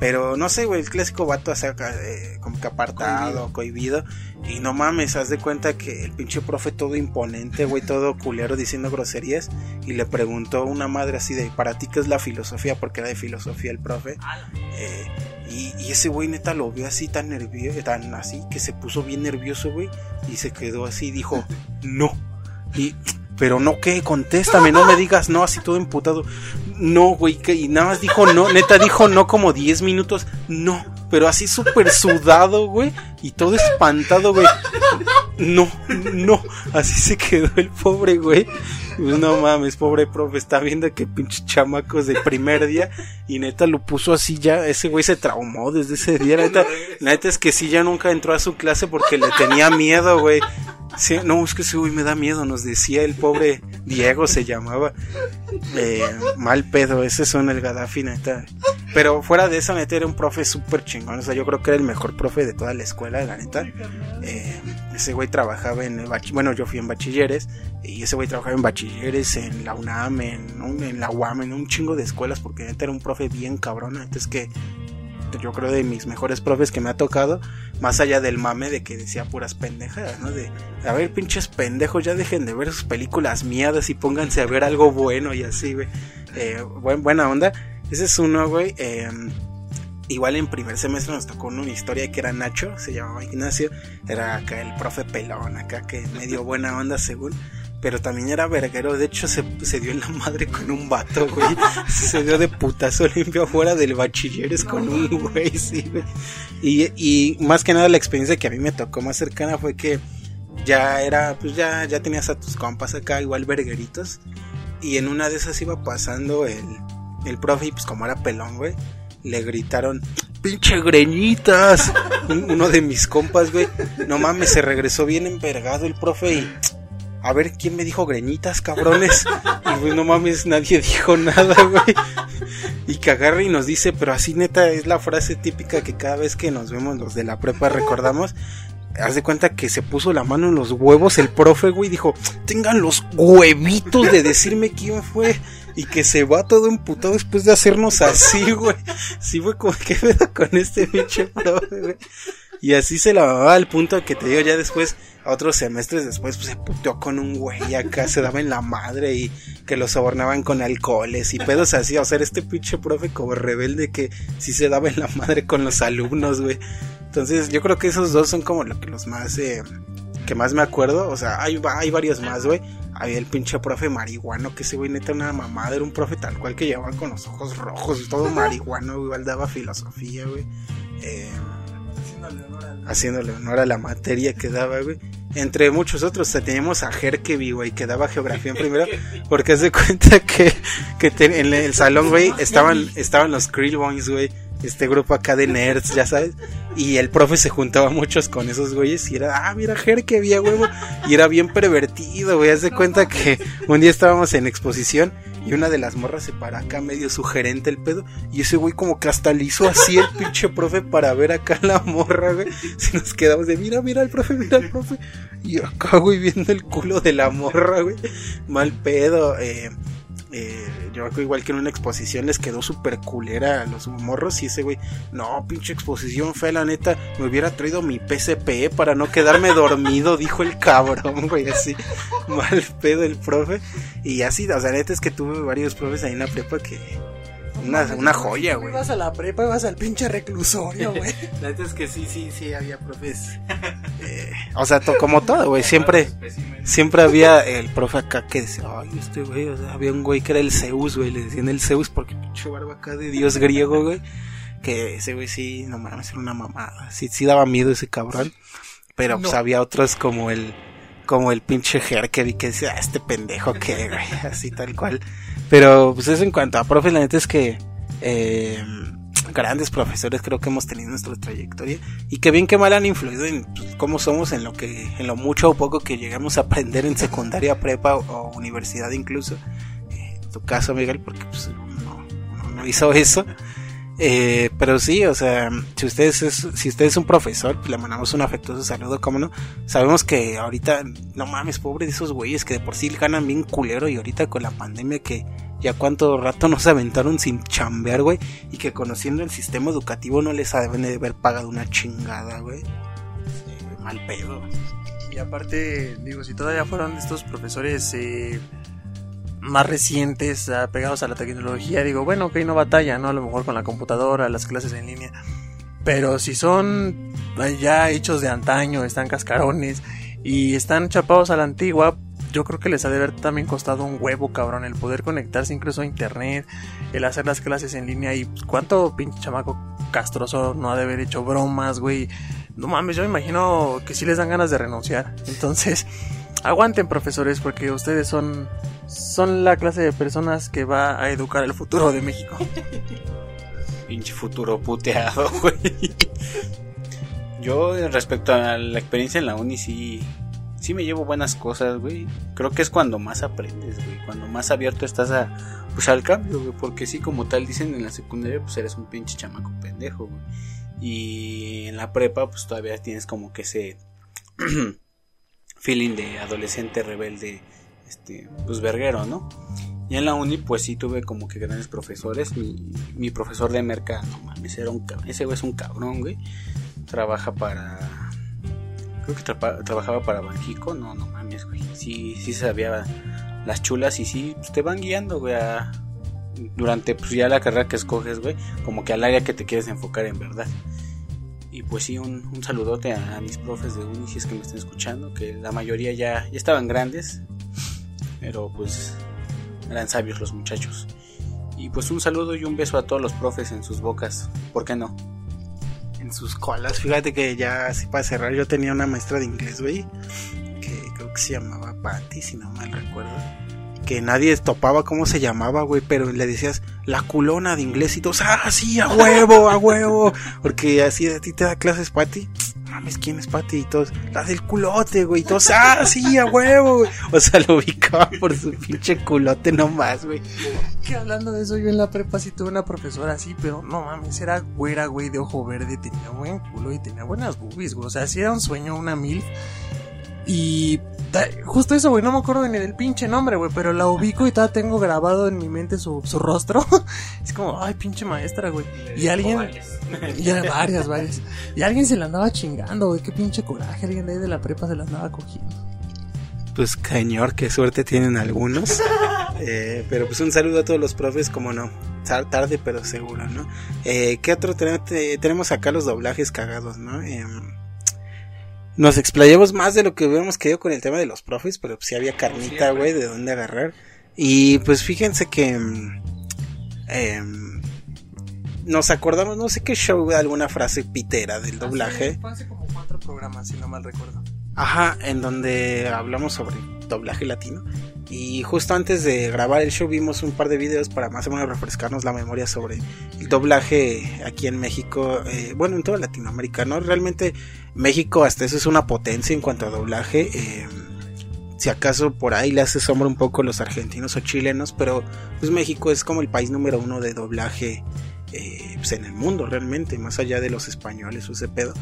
Pero no sé, güey, el clásico vato acá, eh, como que apartado, cohibido. Y no mames, haz de cuenta que el pinche profe todo imponente, güey, todo culero diciendo groserías. Y le preguntó a una madre así de, ¿para ti qué es la filosofía? Porque era de filosofía el profe. Eh, y, y ese güey neta lo vio así tan nervioso, tan así, que se puso bien nervioso, güey. Y se quedó así, dijo, no. Y, pero no, ¿qué? Contéstame, no me digas no, así todo emputado. No, güey, que y nada más dijo no, neta dijo no como 10 minutos. No, pero así súper sudado, güey, y todo espantado, güey. No, no, así se quedó el pobre, güey. Pues no mames, pobre profe, está viendo que pinches chamacos de primer día y neta lo puso así ya, ese güey se traumó desde ese día, neta, neta es que sí ya nunca entró a su clase porque le tenía miedo, güey. Sí, no, es que ese güey me da miedo, nos decía el pobre Diego se llamaba. Eh, mal pedo, ese son el Gaddafi, neta. Pero fuera de eso, neta, era un profe súper chingón. O sea, yo creo que era el mejor profe de toda la escuela, la neta. Eh, ese güey trabajaba en el bueno, yo fui en bachilleres y ese güey trabajaba en bachilleres en la UNAM, en, en la UAM, en un chingo de escuelas porque neta era un profe bien cabrón. Entonces que yo creo de mis mejores profes que me ha tocado, más allá del mame de que decía puras pendejadas, ¿no? De, a ver, pinches pendejos, ya dejen de ver sus películas miadas y pónganse a ver algo bueno y así, güey. Eh, buen, buena onda. Ese es uno, güey. Eh, igual en primer semestre nos tocó una historia que era Nacho, se llamaba Ignacio. Era acá el profe pelón, acá que medio buena onda según. Pero también era verguero, de hecho se, se dio en la madre con un vato, güey. Se dio de putazo limpio afuera del bachilleres con un güey, sí, güey. Y, y más que nada la experiencia que a mí me tocó más cercana fue que ya era, pues ya, ya tenías a tus compas acá, igual vergueritos. Y en una de esas iba pasando el, el profe y pues como era pelón, güey, le gritaron, pinche greñitas. Un- Uno de mis compas, güey, no mames, se regresó bien envergado el profe y... A ver, ¿quién me dijo greñitas, cabrones? Y pues no mames, nadie dijo nada, güey. Y que agarra y nos dice, pero así neta es la frase típica que cada vez que nos vemos los de la prepa recordamos. Haz de cuenta que se puso la mano en los huevos el profe, güey, dijo, tengan los huevitos de decirme quién fue. Y que se va todo emputado después de hacernos así, güey. Sí fue como, ¿qué pedo con este pinche profe, güey? Y así se la mamaba al punto que te digo ya después, otros semestres después, pues se puteó con un güey acá, se daba en la madre y que lo sobornaban con alcoholes y pedos así. O sea, este pinche profe como rebelde que sí se daba en la madre con los alumnos, güey. Entonces, yo creo que esos dos son como lo que los más, eh, que más me acuerdo. O sea, hay, hay varios más, güey. Había el pinche profe marihuano, que ese güey neta una mamada, era un profe tal cual que llevaba con los ojos rojos y todo marihuano, igual daba filosofía, güey. Eh, haciéndole honor a la materia que daba, güey. Entre muchos otros, o sea, teníamos a Herkeby, güey, que daba geografía en primero, porque de cuenta que, que en el salón, güey, estaban, estaban los Krill Boys, güey, este grupo acá de nerds, ya sabes, y el profe se juntaba muchos con esos güeyes y era, ah, mira, Herkeby, a huevo, y era bien pervertido, güey, haz de cuenta que un día estábamos en exposición y una de las morras se para acá medio sugerente el pedo. Y ese güey como que hasta le hizo así el pinche profe para ver acá la morra, güey. Si nos quedamos de mira, mira el profe, mira el profe. Y acá, güey, viendo el culo de la morra, güey. Mal pedo. Eh, eh, yo igual que en una exposición les quedó súper culera a los morros y ese güey, no, pinche exposición fea, la neta, me hubiera traído mi PSP para no quedarme dormido, dijo el cabrón, güey, así, mal pedo el profe. Y así, o sea, neta es que tuve varios profes ahí en la prepa que, una, una joya, güey. Vas a la prepa y vas al pinche reclusorio, güey. La neta es que sí, sí, sí, había profes. eh, o sea, to- como todo, güey, siempre, siempre había el profe acá que decía, ay, este güey, o sea, había un güey que era el Zeus, güey, le decían el Zeus porque pinche barba acá de dios griego, güey. Que ese güey sí, no mames, era una mamada. Sí, sí daba miedo ese cabrón. Pero pues había otros como el, como el pinche Herkeby que decía, "Ah, este pendejo que, así tal cual. Pero pues eso en cuanto a profes, la neta es que, eh, grandes profesores creo que hemos tenido en nuestra trayectoria y que bien que mal han influido en pues, cómo somos en lo que en lo mucho o poco que llegamos a aprender en secundaria prepa o, universidad incluso Eh, en tu caso Miguel porque pues, no hizo eso Eh, pero sí, o sea, si usted es, si usted es un profesor, pues le mandamos un afectuoso saludo, cómo no. Sabemos que ahorita, no mames, pobre de esos güeyes que de por sí ganan bien culero y ahorita con la pandemia que ya cuánto rato nos aventaron sin chambear, güey, y que conociendo el sistema educativo no les deben de haber pagado una chingada, güey. Mal pedo. Y aparte, digo, si todavía fueron estos profesores eh, más recientes, ah, pegados a la tecnología, digo, bueno, ok, no batalla, ¿no? A lo mejor con la computadora, las clases en línea. Pero si son eh, ya hechos de antaño, están cascarones y están chapados a la antigua, yo creo que les ha de haber también costado un huevo, cabrón, el poder conectarse incluso a internet, el hacer las clases en línea y cuánto pinche chamaco castroso no ha de haber hecho bromas, güey. No mames, yo me imagino que sí les dan ganas de renunciar. Entonces, aguanten profesores porque ustedes son son la clase de personas que va a educar el futuro de México. Pinche futuro puteado, güey. Yo respecto a la experiencia en la uni sí sí me llevo buenas cosas, güey. Creo que es cuando más aprendes, güey, cuando más abierto estás a pues al cambio, güey, porque sí como tal dicen en la secundaria pues eres un pinche chamaco pendejo, güey. Y en la prepa pues todavía tienes como que ese feeling de adolescente rebelde este pues verguero, ¿no? Y en la uni pues sí tuve como que grandes profesores, mi, mi profesor de mercado, no mames, era un ese güey es un cabrón, güey. Trabaja para creo que trabajaba para Banjico, no, no mames, güey. Sí, sí sabía las chulas y sí, pues te van guiando, güey, durante pues ya la carrera que escoges, güey, como que al área que te quieres enfocar en verdad. Y pues sí, un, un saludote a, mis profes de uni, si es que me están escuchando, que la mayoría ya, ya estaban grandes, pero pues eran sabios los muchachos. Y pues un saludo y un beso a todos los profes en sus bocas, ¿por qué no? en sus colas. Fíjate que ya así para cerrar, yo tenía una maestra de inglés, güey, que creo que se llamaba Patty, si no mal recuerdo. Que nadie topaba cómo se llamaba, güey, pero le decías la culona de inglés y todos, ah, sí, a huevo, a huevo. Porque así a ti te da clases Patty mames, ¿quién es Patty? Y todos, la del culote, güey. Y todos, ah, sí, a huevo. O sea, lo ubicaba por su pinche culote nomás, güey. Que hablando de eso, yo en la prepa sí tuve una profesora así, pero no mames, era güera, güey, de ojo verde, tenía buen culo y tenía buenas boobies, güey. O sea, sí era un sueño, una mil. Y justo eso, güey, no me acuerdo ni del pinche nombre, güey, pero la ubico y todavía tengo grabado en mi mente su, su rostro. es como, ay, pinche maestra, güey. Y alguien... Varias. ya, varias, varias. Y alguien se la andaba chingando, güey, qué pinche coraje, alguien de ahí de la prepa se la andaba cogiendo. Pues, señor, qué suerte tienen algunos. Eh, pero pues un saludo a todos los profes, como no. Tarde, pero seguro, ¿no? Eh, ¿Qué otro tenemos acá? Los doblajes cagados, ¿no? Eh, nos explayamos más de lo que hubiéramos querido con el tema de los profes, pero pues sí había carnita, güey, de dónde agarrar. Y pues fíjense que eh, nos acordamos, no sé qué show, alguna frase pitera del doblaje. Hace, como cuatro programas, si no mal recuerdo. Ajá, en donde hablamos sobre doblaje latino. Y justo antes de grabar el show vimos un par de videos para más o menos refrescarnos la memoria sobre el doblaje aquí en México, eh, bueno, en toda Latinoamérica, ¿no? Realmente México hasta eso es una potencia en cuanto a doblaje. Eh, si acaso por ahí le hace sombra un poco los argentinos o chilenos, pero pues México es como el país número uno de doblaje eh, pues en el mundo realmente, más allá de los españoles o ese pedo.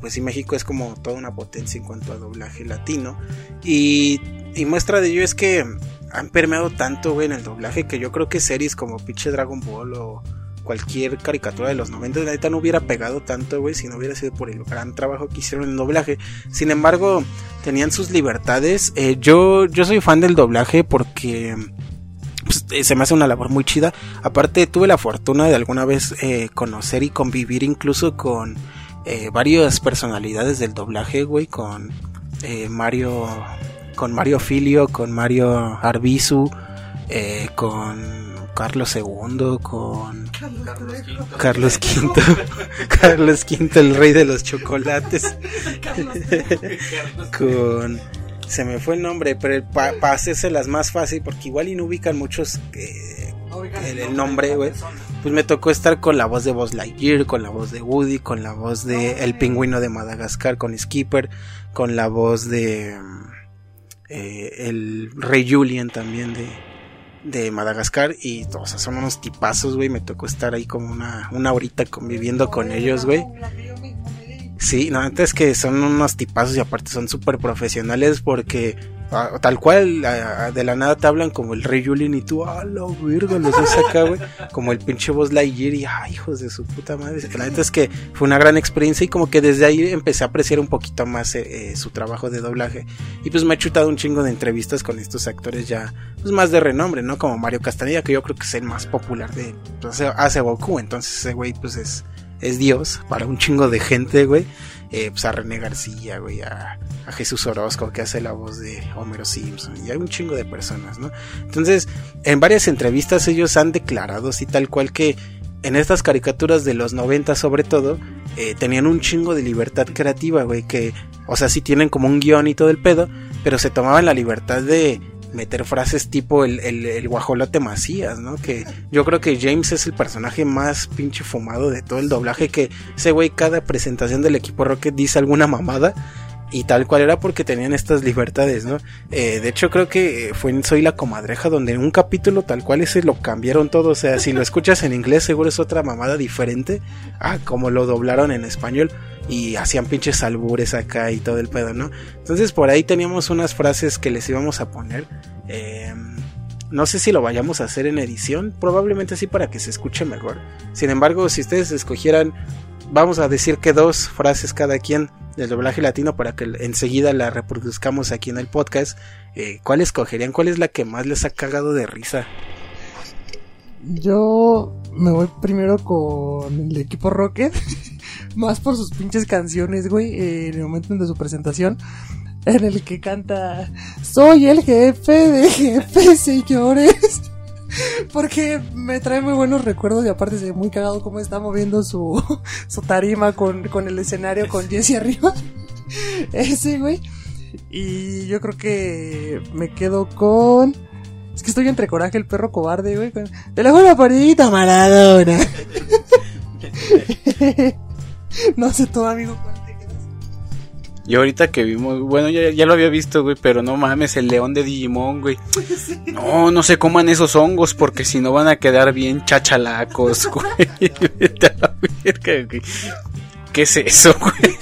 Pues sí, México es como toda una potencia en cuanto a doblaje latino. Y y muestra de ello es que han permeado tanto, güey, en el doblaje que yo creo que series como pinche Dragon Ball o cualquier caricatura de los 90 neta no hubiera pegado tanto, güey, si no hubiera sido por el gran trabajo que hicieron en el doblaje. Sin embargo, tenían sus libertades. Eh, yo, yo soy fan del doblaje porque pues, eh, se me hace una labor muy chida. Aparte, tuve la fortuna de alguna vez eh, conocer y convivir incluso con varias personalidades del doblaje, güey, con Mario con Mario Filio, con Mario Arbizu, eh, con Carlos II, con Carlos V, Carlos V, el rey de los chocolates, con se me fue el nombre, pero para pa las más fácil, porque igual y no ubican muchos eh, el, nombre, güey. Pues me tocó estar con la voz de Buzz Lightyear, con la voz de Woody, con la voz de El Pingüino de Madagascar, con Skipper, con la voz de eh, el rey Julian también de, de Madagascar y o sea, son unos tipazos, güey, me tocó estar ahí como una, una horita conviviendo con ellos, güey. Sí, no, antes que son unos tipazos y aparte son súper profesionales porque ah, tal cual de la nada te hablan como el rey Julien y tú, ah, la verga, los ves acá, güey, como el pinche voz Lightyear y, ay, hijos de su puta madre. La neta es que fue una gran experiencia y como que desde ahí empecé a apreciar un poquito más eh, eh, su trabajo de doblaje. Y pues me he chutado un chingo de entrevistas con estos actores ya, pues más de renombre, ¿no? Como Mario Castaneda, que yo creo que es el más popular de, pues hace Goku, entonces ese güey pues es es Dios para un chingo de gente, güey. eh, pues a René García, güey, a, Jesús Orozco, que hace la voz de Homero Simpson, y hay un chingo de personas, ¿no? Entonces, en varias entrevistas ellos han declarado así tal cual que en estas caricaturas de los 90 sobre todo, eh, tenían un chingo de libertad creativa, güey, que, o sea, sí tienen como un guion y todo el pedo, pero se tomaban la libertad de meter frases tipo el, el, el guajolote Macías, ¿no? Que yo creo que James es el personaje más pinche fumado de todo el doblaje, que ese güey cada presentación del equipo Rocket dice alguna mamada y tal cual era porque tenían estas libertades, ¿no? Eh, de hecho creo que fue en Soy la Comadreja donde en un capítulo tal cual ese lo cambiaron todo, o sea, si lo escuchas en inglés seguro es otra mamada diferente a como lo doblaron en español y hacían pinches albures acá y todo el pedo, ¿no? Entonces por ahí teníamos unas frases que les íbamos a poner. Eh, no sé si lo vayamos a hacer en edición, probablemente sí para que se escuche mejor. Sin embargo, si ustedes escogieran, vamos a decir que dos frases cada quien del doblaje latino para que enseguida la reproduzcamos aquí en el podcast. Eh, ¿Cuál escogerían? ¿Cuál es la que más les ha cagado de risa? Yo me voy primero con el equipo Rocket. más por sus pinches canciones, güey. En el momento de su presentación. En el que canta Soy el jefe de jefes, señores. Porque me trae muy buenos recuerdos y aparte se ve muy cagado cómo está moviendo su, su tarima con, con el escenario con Jesse arriba. Ese, güey. Y yo creo que me quedo con... Es que estoy entre Coraje el perro cobarde, güey. Te la una partidita, Maradona. no sé tú, amigo. Y ahorita que vimos, bueno, ya, ya lo había visto, güey, pero no mames, el león de Digimon, güey. No, no se coman esos hongos porque si no van a quedar bien chachalacos, güey. ¿Qué es eso, güey?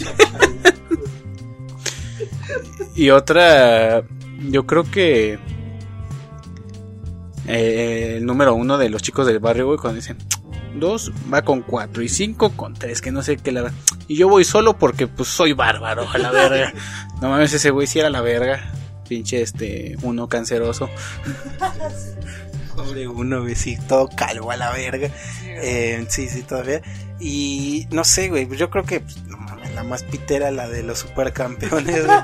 y otra, yo creo que eh, el número uno de los chicos del barrio, güey, cuando dicen dos va con cuatro y cinco con tres, que no sé qué la Y yo voy solo porque pues soy bárbaro, a la verga. No mames, ese güey si era la verga. Pinche este, uno canceroso. Pobre uno, güey, sí, todo calvo a la verga. Eh, sí, sí, todavía. Y no sé, güey, yo creo que pues, no mames, la más pitera la de los supercampeones, güey.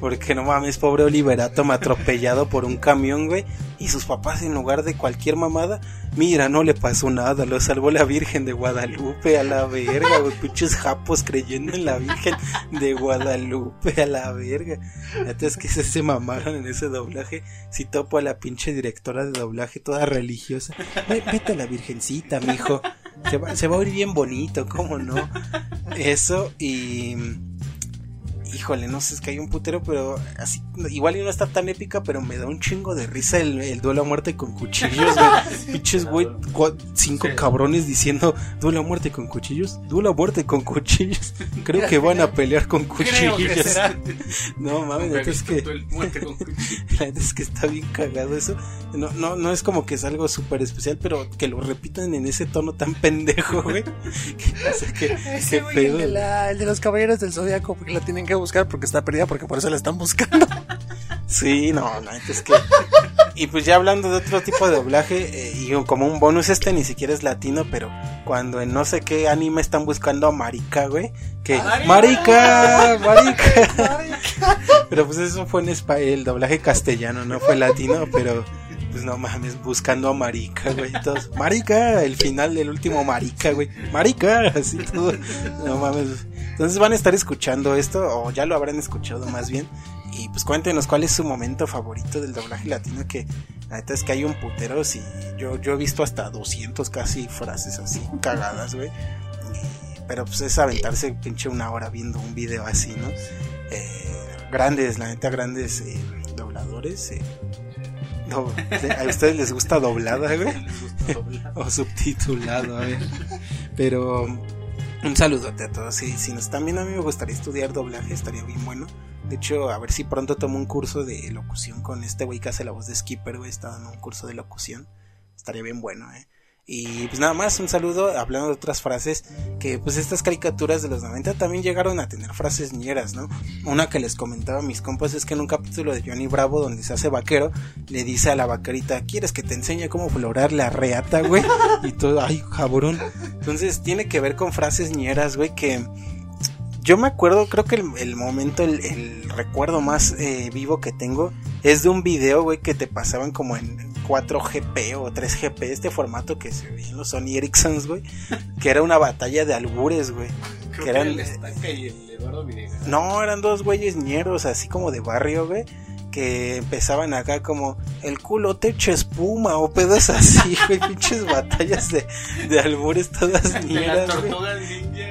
Porque no mames, pobre Oliverato me atropellado por un camión, güey. Y sus papás, en lugar de cualquier mamada, mira, no le pasó nada, lo salvó la Virgen de Guadalupe a la verga, güey. Pinches japos creyendo en la Virgen de Guadalupe a la verga. Entonces que se, se mamaron en ese doblaje. Si topo a la pinche directora de doblaje, toda religiosa. Ve- Vete a la Virgencita, mijo. Se va, se va a oír bien bonito, ¿cómo no? Eso y híjole, no sé, es que hay un putero, pero así, igual y no está tan épica, pero me da un chingo de risa el, el duelo a muerte con cuchillos, güey. Pinches, güey, cinco cabrones diciendo duelo a muerte con cuchillos, duelo a muerte con cuchillos. Creo que van a pelear con cuchillos. No mames, neta es que, la es que está bien cagado eso. No, no, no es como que es algo súper especial, pero que lo repitan en ese tono tan pendejo, güey. Que, o sea, que, Ese qué güey, el pedo. de, la- el de los caballeros del zodiaco, porque la tienen que buscar porque está perdida, porque por eso la están buscando. Sí, no, neta es que. Y pues ya hablando de otro tipo de doblaje, eh, y como un bonus, este ni siquiera es latino, pero cuando en no sé qué anime están buscando a Marica, güey, que. ¡Marica! ¡Marica! pero pues eso fue en espa- el doblaje castellano, no fue latino, pero. Pues no mames, buscando a Marica, güey. Todos, Marica, el final del último Marica, güey. Marica, así todo. No mames. Entonces van a estar escuchando esto, o ya lo habrán escuchado más bien. Y pues cuéntenos cuál es su momento favorito del doblaje latino, que la neta es que hay un putero, y yo, yo he visto hasta 200 casi frases así, cagadas, güey. Pero pues es aventarse pinche una hora viendo un video así, ¿no? Eh, grandes, la neta, grandes eh, dobladores. eh. ¿A ustedes les gusta doblada, güey? o subtitulado, a ver. Pero un saludote a todos. Sí, si nos están a mí me gustaría estudiar doblaje, estaría bien bueno. De hecho, a ver si pronto tomo un curso de locución con este güey que hace la voz de Skipper, güey. Está dando un curso de locución. Estaría bien bueno, eh. Y pues nada más, un saludo, hablando de otras frases, que pues estas caricaturas de los 90 también llegaron a tener frases ñeras, ¿no? Una que les comentaba a mis compas es que en un capítulo de Johnny Bravo donde se hace vaquero, le dice a la vaquerita, ¿quieres que te enseñe cómo florar la reata, güey? Y todo, ay, cabrón. Entonces tiene que ver con frases ñeras, güey, que yo me acuerdo, creo que el, momento, el, el recuerdo más eh, vivo que tengo es de un video, güey, que te pasaban como en 4GP o 3GP, este formato que se veía en los Sony Ericssons, güey, que era una batalla de albures, güey. Que eran, el Estaca y el Eduardo Villegas. no, eran dos güeyes ñeros, así como de barrio, güey. Que empezaban acá como el culo te echa espuma o pedos así, güey, pinches batallas de, de albures todas ñeras.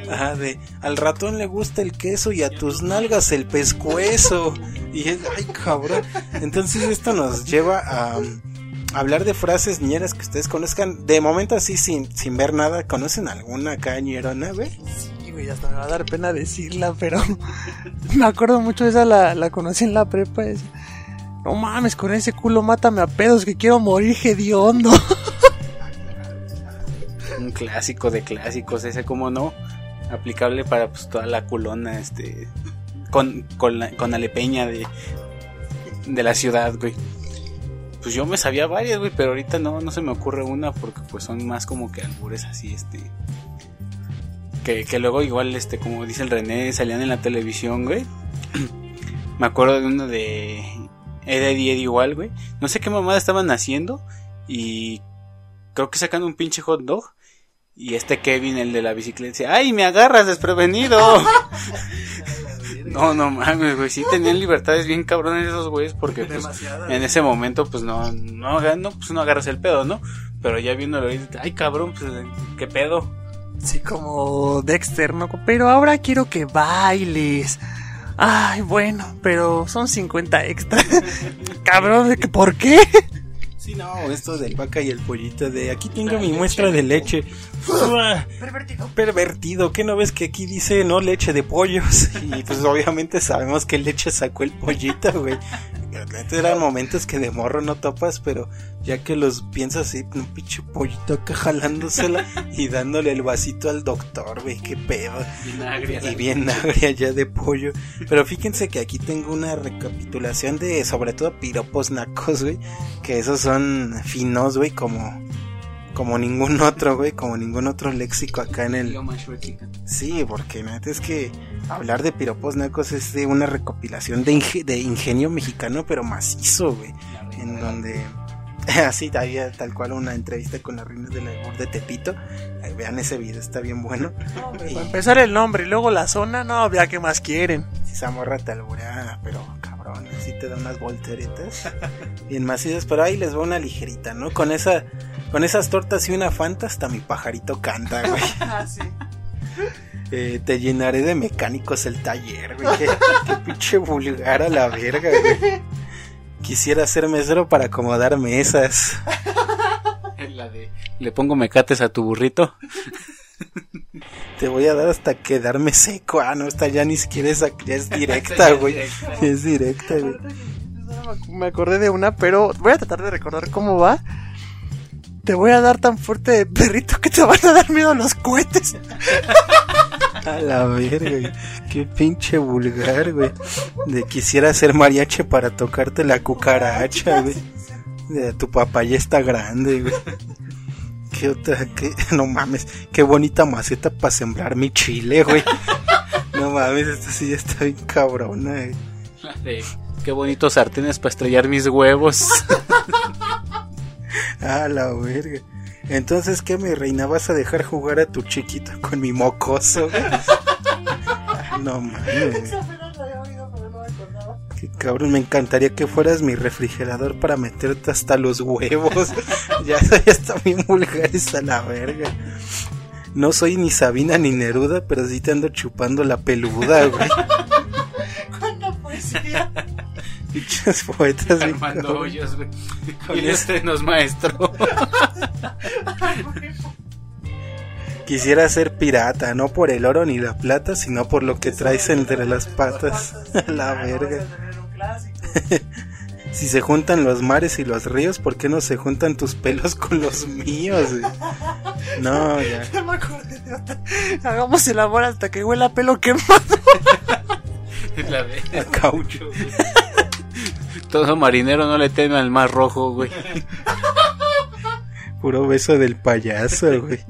Ajá, de al ratón le gusta el queso y a tus nalgas el pescuezo. Y es, ay cabrón. Entonces esto nos lleva a, um, hablar de frases ñeras que ustedes conozcan. De momento así sin, sin ver nada, ¿conocen alguna acá ñerona, güey? Sí, güey, hasta me va a dar pena decirla, pero me acuerdo mucho de esa, la, la conocí en la prepa. no mames, con ese culo mátame a pedos que quiero morir hediondo. Un clásico de clásicos, ese como no, aplicable para pues toda la culona, este, con, con, la, con alepeña de, de la ciudad, güey. Pues yo me sabía varias, güey, pero ahorita no, no se me ocurre una porque pues son más como que albures así, este... Que, que luego igual, este, como dice el René, salían en la televisión, güey. me acuerdo de uno de Eddie Eddie igual, güey. No sé qué mamada estaban haciendo y creo que sacan un pinche hot dog. Y este Kevin, el de la bicicleta, dice, ¡ay, me agarras desprevenido! no, no mames, güey, sí tenían libertades bien cabrones esos güeyes porque pues, en ese momento pues no, no, no, pues no agarras el pedo, ¿no? Pero ya viéndolo ahí, ¡ay, cabrón, pues qué pedo! Sí, como Dexter, ¿no? Pero ahora quiero que bailes. Ay, bueno, pero son 50 extra. Cabrón, ¿de que ¿por qué? Sí, no, esto del vaca y el pollito de aquí tengo mi muestra de leche. Pervertido. Pervertido, ¿qué no ves que aquí dice no leche de pollos? Y pues obviamente sabemos que leche sacó el pollito, güey. Eran momentos que de morro no topas, pero ya que los piensas así, un pinche pollito acá jalándosela y dándole el vasito al doctor, güey, qué pedo. Vinagre. Y bien agria ya de pollo. Pero fíjense que aquí tengo una recapitulación de sobre todo piropos nacos, güey. Que esos son finos, güey, como, como ningún otro, güey. Como ningún otro léxico acá en el... Sí, porque neta es que hablar de piropos nacos es de una recopilación de, inge- de ingenio mexicano, pero macizo, güey. En donde... Así, había tal cual una entrevista con las reinas del albur de Tepito. Ahí vean ese video, está bien bueno. Y- Para empezar el nombre y luego la zona, no, ya que más quieren. Si esa morra te pero cabrón, así te da unas volteretas bien macizas, pero ahí les va una ligerita, ¿no? Con esa, con esas tortas y una fanta hasta mi pajarito canta, güey. Eh, te llenaré de mecánicos el taller, güey. Qué, qué pinche vulgar a la verga, güey. Quisiera ser mesero para acomodar mesas. La de, le pongo mecates a tu burrito. Te voy a dar hasta quedarme seco. Ah, no, esta ya ni siquiera es, ya es directa, güey. Es directa, güey. Me acordé de una, pero voy a tratar de recordar cómo va. Te voy a dar tan fuerte de perrito que te van a dar miedo los cohetes. A la verga. Qué pinche vulgar, güey. De quisiera ser mariachi para tocarte la cucaracha, güey. De tu papá ya está grande, güey. Qué otra, qué, no mames, qué bonita maceta para sembrar mi chile, güey. No mames, esta sí ya está bien cabrona, güey. Qué bonitos sartenes para estrellar mis huevos. A la verga. Entonces, ¿qué, mi reina? ¿Vas a dejar jugar a tu chiquito con mi mocoso, No mames. Qué cabrón, me encantaría que fueras mi refrigerador para meterte hasta los huevos. ya, ya está bien vulgar la verga. No soy ni Sabina ni Neruda, pero sí te ando chupando la peluda, güey. Pinches poetas Armando hoyos, güey. Y este nos maestro. Quisiera ser pirata, no por el oro ni la plata, sino por lo que traes entre las patas. la verga. Si se juntan los mares y los ríos, ¿por qué no se juntan tus pelos con los míos? güey? No, ya. Hagamos el amor hasta que huela pelo quemado. La de, A caucho. Todo marinero no le teme al mar rojo, güey. Puro beso del payaso, güey.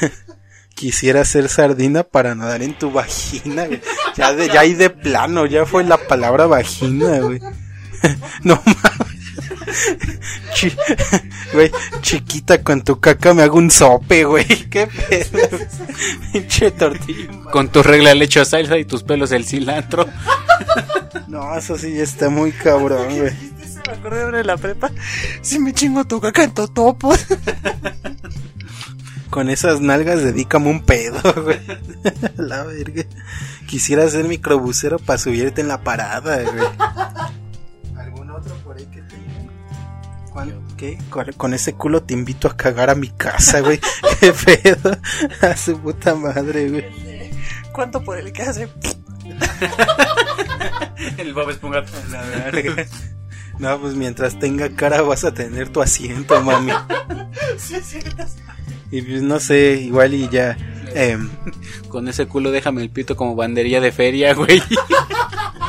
Quisiera ser sardina para nadar en tu vagina, güey. Ya, de, ya ahí de plano, ya fue la palabra vagina, güey. No mames. Güey, chiquita con tu caca me hago un sope, güey. Qué pedo. Pinche tortilla. Con tu regla le echo salsa y tus pelos el cilantro. No, eso sí ya está muy cabrón, güey. Se me acordé ahora de la prepa. Si me chingo tu caca en totopo. Con esas nalgas dedícame un pedo, güey. La verga. Quisiera ser microbusero para subirte en la parada, güey. ¿Algún otro por ahí que tenga? ¿Qué? Con, con ese culo te invito a cagar a mi casa, güey. Qué pedo. A su puta madre, güey. ¿Cuánto por el que hace? El Bob Esponja. La verga. No, pues mientras tenga cara vas a tener tu asiento, mami. Sí, cierto. Y pues no sé, igual y ya. em, Con ese culo déjame el pito como bandería de feria, güey.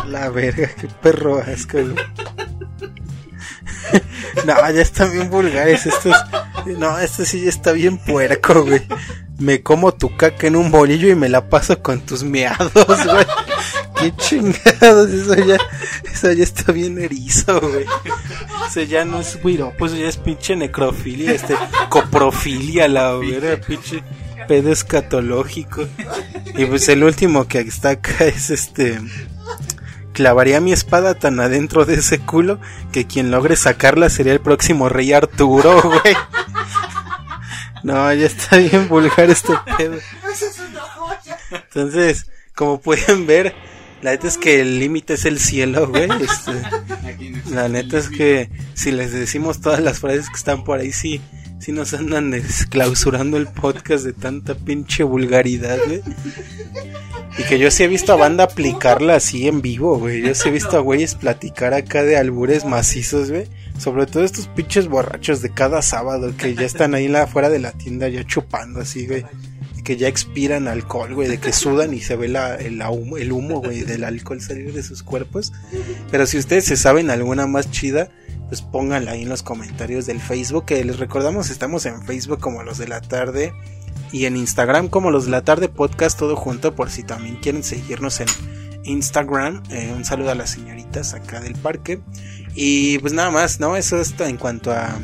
La verga, qué perro asco, güey. No, ya están bien vulgares estos. No, esto sí ya está bien puerco, güey. Me como tu caca en un bolillo y me la paso con tus meados, güey. Qué chingados, eso ya, eso ya está bien erizo, güey. Eso ya no es güiro, pues ya es pinche necrofilia, este, coprofilia, la verga, pinche pedo escatológico. Y pues el último que está acá es este clavaría mi espada tan adentro de ese culo que quien logre sacarla sería el próximo rey Arturo, güey. No, ya está bien vulgar este pedo. Entonces, como pueden ver, la neta es que el límite es el cielo, güey. Este, la neta es que si les decimos todas las frases que están por ahí, sí, sí nos andan desclausurando el podcast de tanta pinche vulgaridad, güey. Y que yo sí he visto a banda aplicarla así en vivo, güey. Yo sí he visto a güeyes platicar acá de albures macizos, güey. Sobre todo estos pinches borrachos de cada sábado que ya están ahí la, afuera de la tienda ya chupando así, güey. Que ya expiran alcohol, güey. De que sudan y se ve la, el, humo, el humo, güey, del alcohol salir de sus cuerpos. Pero si ustedes se saben alguna más chida, pues pónganla ahí en los comentarios del Facebook. Que les recordamos, estamos en Facebook como los de la tarde y en Instagram como los de la tarde podcast todo junto por si también quieren seguirnos en Instagram. Eh, un saludo a las señoritas acá del parque. Y pues nada más, ¿no? Eso es en cuanto a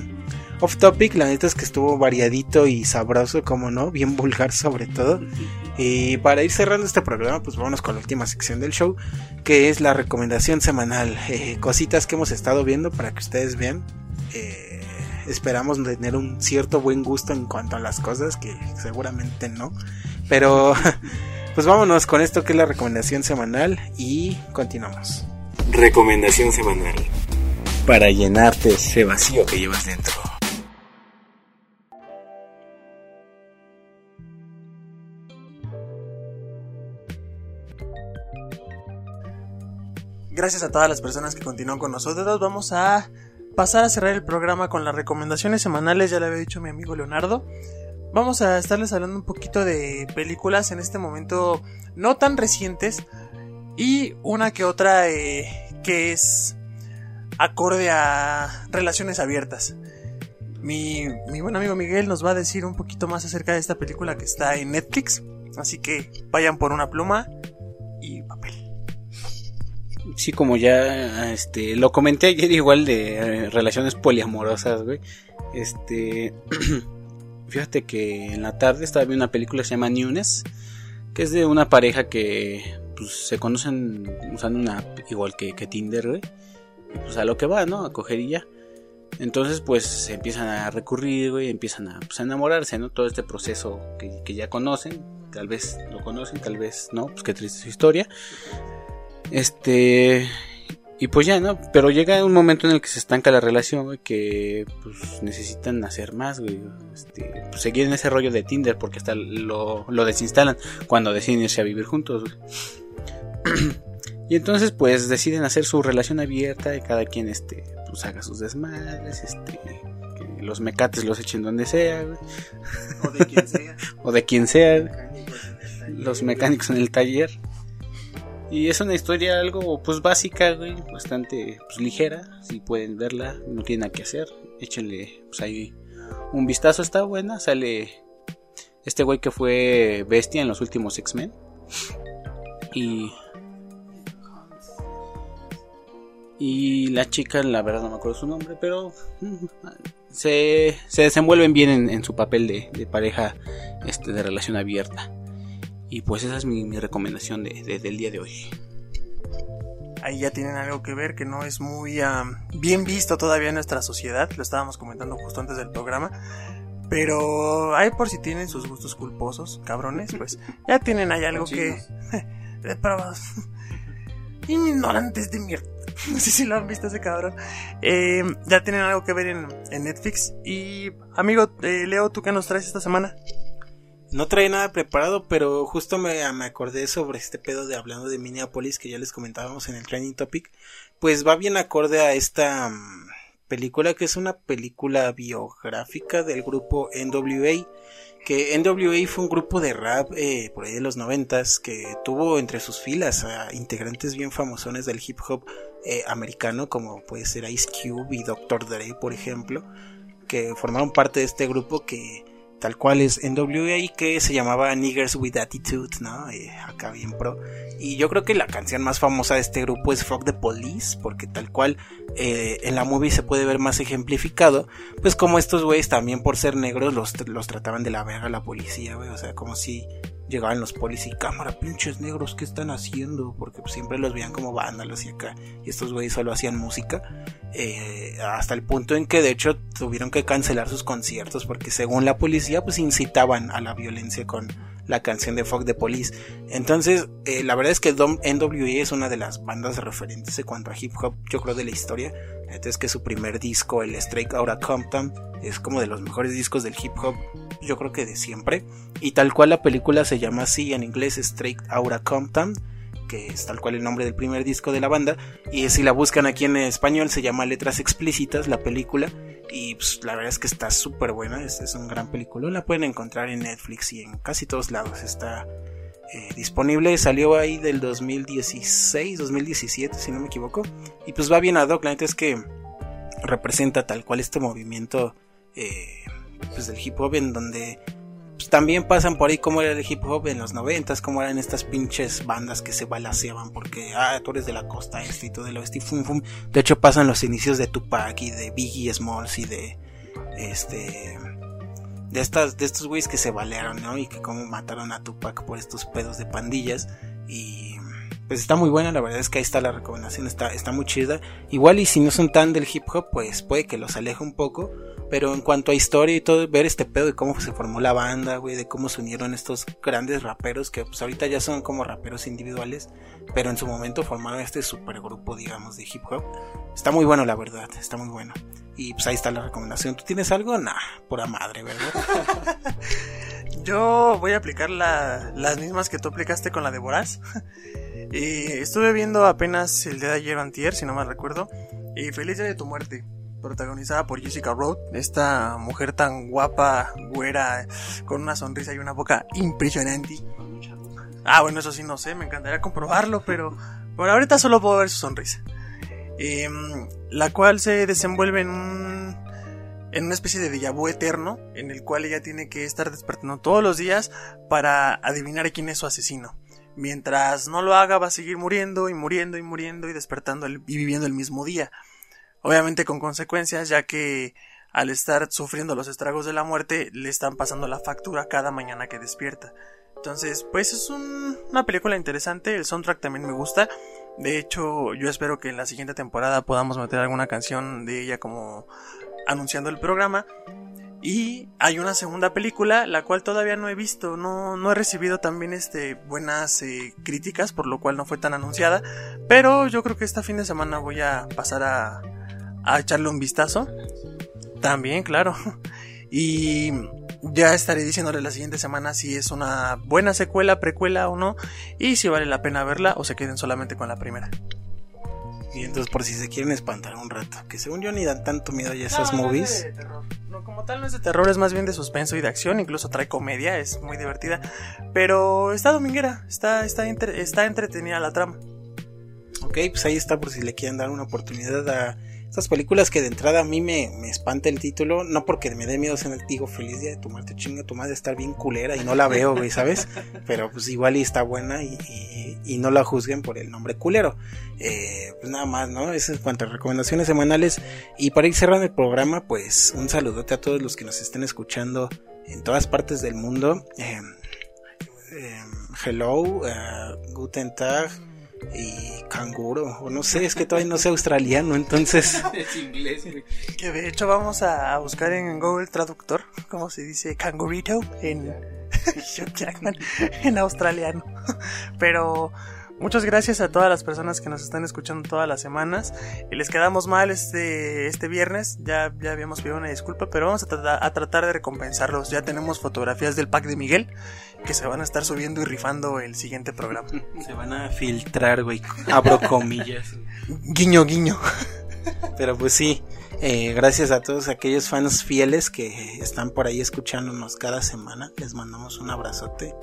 off topic. La neta es que estuvo variadito y sabroso, como no, bien vulgar sobre todo. Y para ir cerrando este programa, pues vámonos con la última sección del show, que es la recomendación semanal. Eh, cositas que hemos estado viendo para que ustedes vean. Eh, esperamos tener un cierto buen gusto en cuanto a las cosas, que seguramente no. Pero pues vámonos con esto que es la recomendación semanal y continuamos. Recomendación semanal. Para llenarte ese vacío que llevas dentro. Gracias a todas las personas que continúan con nosotros. Vamos a pasar a cerrar el programa con las recomendaciones semanales. Ya le había dicho mi amigo Leonardo. Vamos a estarles hablando un poquito de películas en este momento no tan recientes y una que otra eh, que es acorde a relaciones abiertas. Mi, mi buen amigo Miguel nos va a decir un poquito más acerca de esta película que está en Netflix. Así que vayan por una pluma. Sí, como ya este lo comenté ayer igual de eh, relaciones poliamorosas, güey. Este fíjate que en la tarde estaba viendo una película que se llama Newness, que es de una pareja que pues se conocen usando una app igual que, Tinder, güey. Pues a lo que va, ¿no? A coger y ya. Entonces, pues se empiezan a recurrir, güey, empiezan a, pues, a enamorarse, ¿no? Todo este proceso que, que ya conocen, tal vez lo conocen, tal vez no, pues qué triste su historia. Este. Y pues ya, ¿no? Pero llega un momento en el que se estanca la relación, güey, que pues necesitan hacer más, güey. Este, pues seguir en ese rollo de Tinder, porque hasta lo, lo desinstalan cuando deciden irse a vivir juntos, güey. y entonces, pues deciden hacer su relación abierta y cada quien, este, pues haga sus desmadres, este, que los mecates los echen donde sea, güey. O de quien sea. o de quien sea, los mecánicos en el taller. Y es una historia algo pues básica, güey, bastante pues, ligera, si pueden verla, no tienen nada que hacer, échenle pues ahí un vistazo, está buena, sale Este güey que fue bestia en los últimos X-Men. Y. Y la chica, la verdad no me acuerdo su nombre, pero mm, se, se desenvuelven bien en, su papel de, de pareja este, de relación abierta. Y pues esa es mi, mi recomendación de, de- del día de hoy. Ahí ya tienen algo que ver que no es muy am, bien visto todavía en nuestra sociedad. Lo estábamos comentando justo antes del programa. Pero ahí por si tienen sus gustos culposos, cabrones, pues ya tienen ahí algo que... Depravados. Ignorantes de mierda. No sé si lo han visto ese cabrón. Eh, ya tienen algo que ver en, en Netflix. Y amigo, eh, Leo, ¿tú qué nos traes esta semana? No trae nada preparado, pero justo me, me acordé sobre este pedo de hablando de Minneapolis que ya les comentábamos en el Training Topic. Pues va bien acorde a esta mm, película que es una película biográfica del grupo NWA. Que NWA fue un grupo de rap eh, por ahí de los noventas que tuvo entre sus filas a integrantes bien famosones del hip hop eh, americano como puede ser Ice Cube y Dr. Dre por ejemplo que formaron parte de este grupo que tal cual es y que se llamaba Niggers with Attitude, ¿no? Eh, acá bien pro. Y yo creo que la canción más famosa de este grupo es Fuck the Police, porque tal cual eh, en la movie se puede ver más ejemplificado, pues como estos güeyes también por ser negros los, los trataban de la verga la policía, güey, o sea, como si llegaban los policías y cámara, pinches negros, ¿qué están haciendo? Porque pues, siempre los veían como vándalos y acá, y estos güeyes solo hacían música, eh, hasta el punto en que de hecho tuvieron que cancelar sus conciertos porque según la policía pues incitaban a la violencia con la canción de Fuck the Police. Entonces, eh, la verdad es que Dom NWA es una de las bandas referentes en cuanto a hip hop, yo creo, de la historia. Entonces que su primer disco, el Straight Outta Compton, es como de los mejores discos del hip hop, yo creo que de siempre. Y tal cual la película se llama así en inglés Straight Outta Compton, que es tal cual el nombre del primer disco de la banda. Y si la buscan aquí en español se llama Letras Explícitas, la película. Y pues, la verdad es que está súper buena, es, un gran película. La pueden encontrar en Netflix y en casi todos lados. Está eh, disponible, salió ahí del 2016, 2017, si no me equivoco. Y pues va bien ad hoc, la neta es que representa tal cual este movimiento eh, pues del hip hop en donde pues, también pasan por ahí como era el hip hop en los noventas, como eran estas pinches bandas que se balaceaban porque, ah, tú eres de la costa este y todo del oeste y fum fum. De hecho pasan los inicios de Tupac y de Biggie Smalls y de, este, de estas, de estos güeyes que se balearon, ¿no? Y que como mataron a Tupac por estos pedos de pandillas y pues está muy buena, la verdad es que ahí está la recomendación, está, está muy chida. Igual y si no son tan del hip hop, pues puede que los aleje un poco. Pero en cuanto a historia y todo, ver este pedo de cómo se formó la banda, güey, de cómo se unieron estos grandes raperos que pues ahorita ya son como raperos individuales, pero en su momento formaron este supergrupo, digamos, de hip hop. Está muy bueno, la verdad, está muy bueno. Y pues ahí está la recomendación. ¿Tú tienes algo? Nah, pura madre, ¿verdad? Yo voy a aplicar la- las mismas que tú aplicaste con la de Voraz. y estuve viendo apenas el día de ayer o antier, si no me recuerdo. Y Feliz Día de tu Muerte, protagonizada por Jessica Road. Esta mujer tan guapa, güera, con una sonrisa y una boca impresionante. Ah, bueno, eso sí no sé, me encantaría comprobarlo, pero por ahorita solo puedo ver su sonrisa. Em, la cual se desenvuelve en un en una especie de déjà vu eterno, en el cual ella tiene que estar despertando todos los días para adivinar quién es su asesino. Mientras no lo haga, va a seguir muriendo y muriendo y muriendo y despertando y viviendo el mismo día. Obviamente con consecuencias, ya que al estar sufriendo los estragos de la muerte, le están pasando la factura cada mañana que despierta. Entonces, pues es un- una película interesante, el soundtrack también me gusta. De hecho, yo espero que en la siguiente temporada podamos meter alguna canción de ella como anunciando el programa. Y hay una segunda película, la cual todavía no he visto, no, no he recibido también este, buenas eh, críticas, por lo cual no fue tan anunciada. Pero yo creo que este fin de semana voy a pasar a, a echarle un vistazo. También, claro. Y ya estaré diciéndole la siguiente semana si es una buena secuela, precuela o no. Y si vale la pena verla o se queden solamente con la primera. y entonces por si se quieren espantar un rato, que según yo ni dan tanto miedo ya esas No, no es movies. de terror. No, como tal no es de terror, es más bien de suspenso y de acción, incluso trae comedia, es muy divertida. Pero está dominguera, está, está, entre- está entretenida la trama. Ok, pues ahí está por si le quieren dar una oportunidad a Estas películas que de entrada a mí me, me espanta el título, no porque me dé miedo, sino digo, feliz día de tu muerte, chinga tu madre, estar bien culera y no la veo, güey, ¿sabes? Pero pues igual y está buena y, y, no la juzguen por el nombre culero. Eh, pues nada más, ¿no? Eso es cuanto a recomendaciones semanales. Y para ir cerrando el programa, pues un saludote a todos los que nos estén escuchando en todas partes del mundo. Eh, eh, hello, uh, Guten Tag y canguro, o no sé, es que todavía no sé australiano, entonces... es inglés, güey. Que de hecho vamos a buscar en Google Traductor, como se dice cangurito en en australiano. Pero muchas gracias a todas las personas que nos están escuchando todas las semanas. Y les quedamos mal este, este viernes, ya, ya habíamos pedido una disculpa, pero vamos a, a tratar de recompensarlos. Ya tenemos fotografías del pack de Miguel que se van a estar subiendo y rifando el siguiente programa. Se van a filtrar, güey, abro comillas. Guiño, guiño. Pero pues sí, eh, gracias a todos aquellos fans fieles que están por ahí escuchándonos cada semana. Les mandamos un abrazote.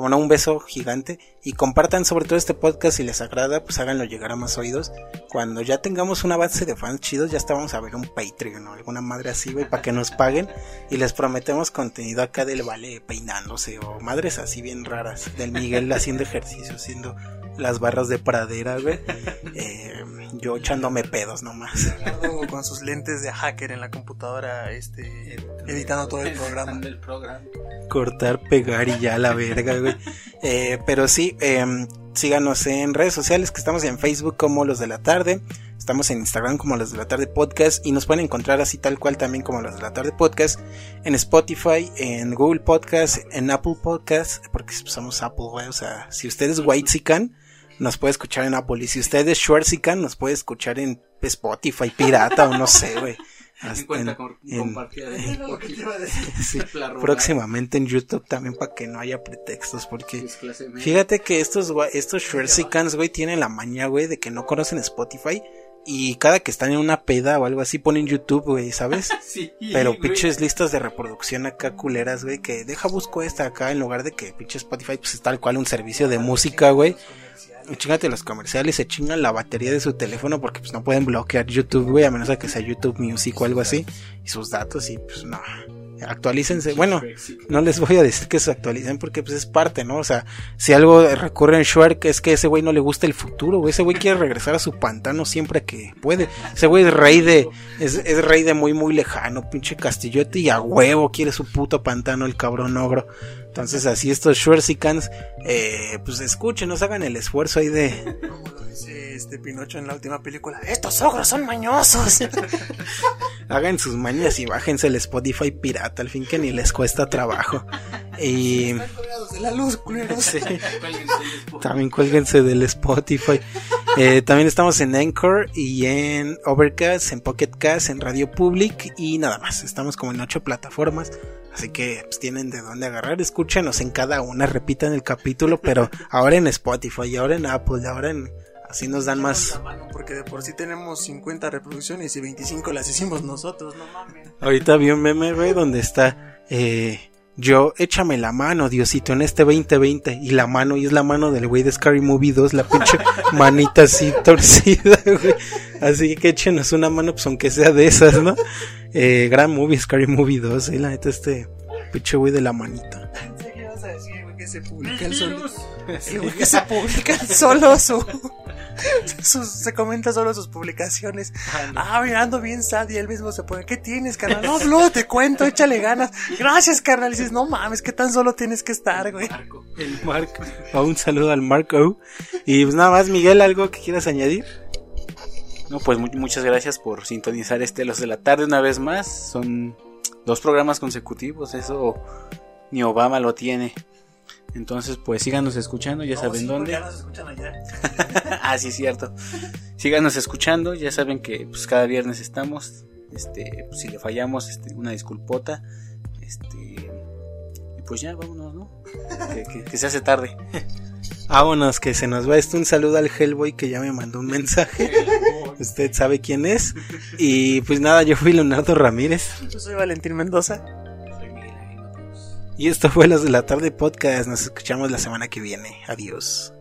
Como no, un beso gigante. Y compartan sobre todo este podcast si les agrada, pues háganlo llegar a más oídos. Cuando ya tengamos una base de fans chidos, ya está vamos a ver un Patreon o alguna madre así, para que nos paguen. Y les prometemos contenido acá del vale peinándose o madres así bien raras. Del Miguel haciendo ejercicio, haciendo las barras de pradera, güey. Eh, yo echándome pedos nomás. Con sus lentes de hacker en la computadora, este, editando todo el programa. Cortar, pegar y ya la verga, güey. Eh, pero sí, eh, síganos en redes sociales, que estamos en Facebook como Los de la Tarde, estamos en Instagram como Los de la Tarde Podcast y nos pueden encontrar así tal cual también como Los de la Tarde Podcast en Spotify, en Google Podcast, en Apple Podcast, porque somos Apple, güey, o sea, si ustedes Whitezican, nos puede escuchar en Apple. Y si ustedes Schwarzican, nos puede escuchar en Spotify pirata o no sé, güey. En cuenta en- con, en- compartida de próximamente en YouTube también para que no haya pretextos porque Es fíjate que estos estos Schwarzikans güey tienen la maña güey de que no conocen Spotify y cada que están en una peda o algo así ponen YouTube güey sabes Sí, pero pinches listas de reproducción acá culeras güey que deja busco esta acá en lugar de que pinche Spotify pues es tal cual un servicio de música güey Chingate los comerciales, se chingan la batería de su teléfono porque pues no pueden bloquear YouTube, güey, a menos de que sea YouTube Music o algo así, y sus datos y pues no. Actualícense, bueno, no les voy a decir que se actualicen porque pues es parte, ¿no? O sea, si algo recurre en Shark es que ese güey no le gusta el futuro, ese güey quiere regresar a su pantano siempre que puede. Ese güey es rey de es, es rey de muy muy lejano, pinche castillote y a huevo quiere su puto pantano el cabrón ogro. Entonces así estos Schwarzikans, eh, pues escuchen, nos hagan el esfuerzo ahí de Como lo dice este Pinocho en la última película. Estos ogros son mañosos. hagan sus mañas y bájense el Spotify pirata, al fin que ni les cuesta trabajo. Y Están colgados de la luz, culeros. sí, también cuélguense del Spotify. Eh, también estamos en Anchor y en Overcast, en Pocket Cast, en Radio Public y nada más. Estamos como en ocho plataformas. Así que pues, tienen de dónde agarrar. Escúchenos en cada una, repitan el capítulo, pero ahora en Spotify, ahora en Apple, ahora en... Así nos dan más... Porque de por sí tenemos 50 reproducciones y 25 las hicimos nosotros, no mames. Ahorita vi un meme, güey, donde está eh, yo, échame la mano, Diosito, en este 2020. Y la mano, y es la mano del güey de Scary Movie 2, la pinche manita así torcida, güey. Así que échenos una mano, pues aunque sea de esas, ¿no? Eh, gran movie, Scary Movie 2, eh, la neta, este pinche güey de la manita. Que ibas a decir, güey, que se publica el solo. El güey que se publica el solo su, sus- se comenta solo sus publicaciones. Ah, mira, ando bien sad y él mismo se pone, ¿qué tienes, carnal? No, luego te cuento, échale ganas. Gracias, carnal. Y dices, no mames, ¿qué tan solo tienes que estar, güey? El Marco. Oh, un saludo al Marco. Y pues nada más, Miguel, ¿algo que quieras añadir? No, pues mu- muchas gracias por sintonizar este Los de la Tarde una vez más. Son dos programas consecutivos, eso ni Obama lo tiene. Entonces, pues síganos escuchando, ya saben dónde. Ya nos escuchan allá. ah, sí, cierto. Síganos escuchando, ya saben que pues cada viernes estamos. Este, pues, si le fallamos, este, una disculpota. Este, y pues ya, vámonos, ¿no? Que, que- que se hace tarde. Vámonos, que se nos va esto. Un saludo al Hellboy que ya me mandó un mensaje. Usted sabe quién es. Y pues nada, yo fui Leonardo Ramírez. Yo soy Valentín Mendoza. Y esto fue Los de la Tarde Podcast. Nos escuchamos la semana que viene. Adiós.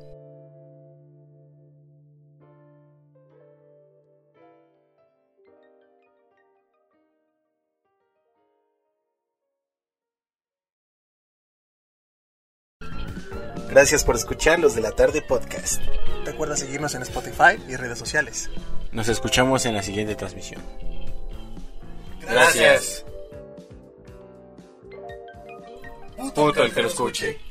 Gracias por escuchar Los de la Tarde Podcast. Recuerda seguirnos en Spotify y redes sociales. Nos escuchamos en la siguiente transmisión. Gracias. Puto el que lo escuche.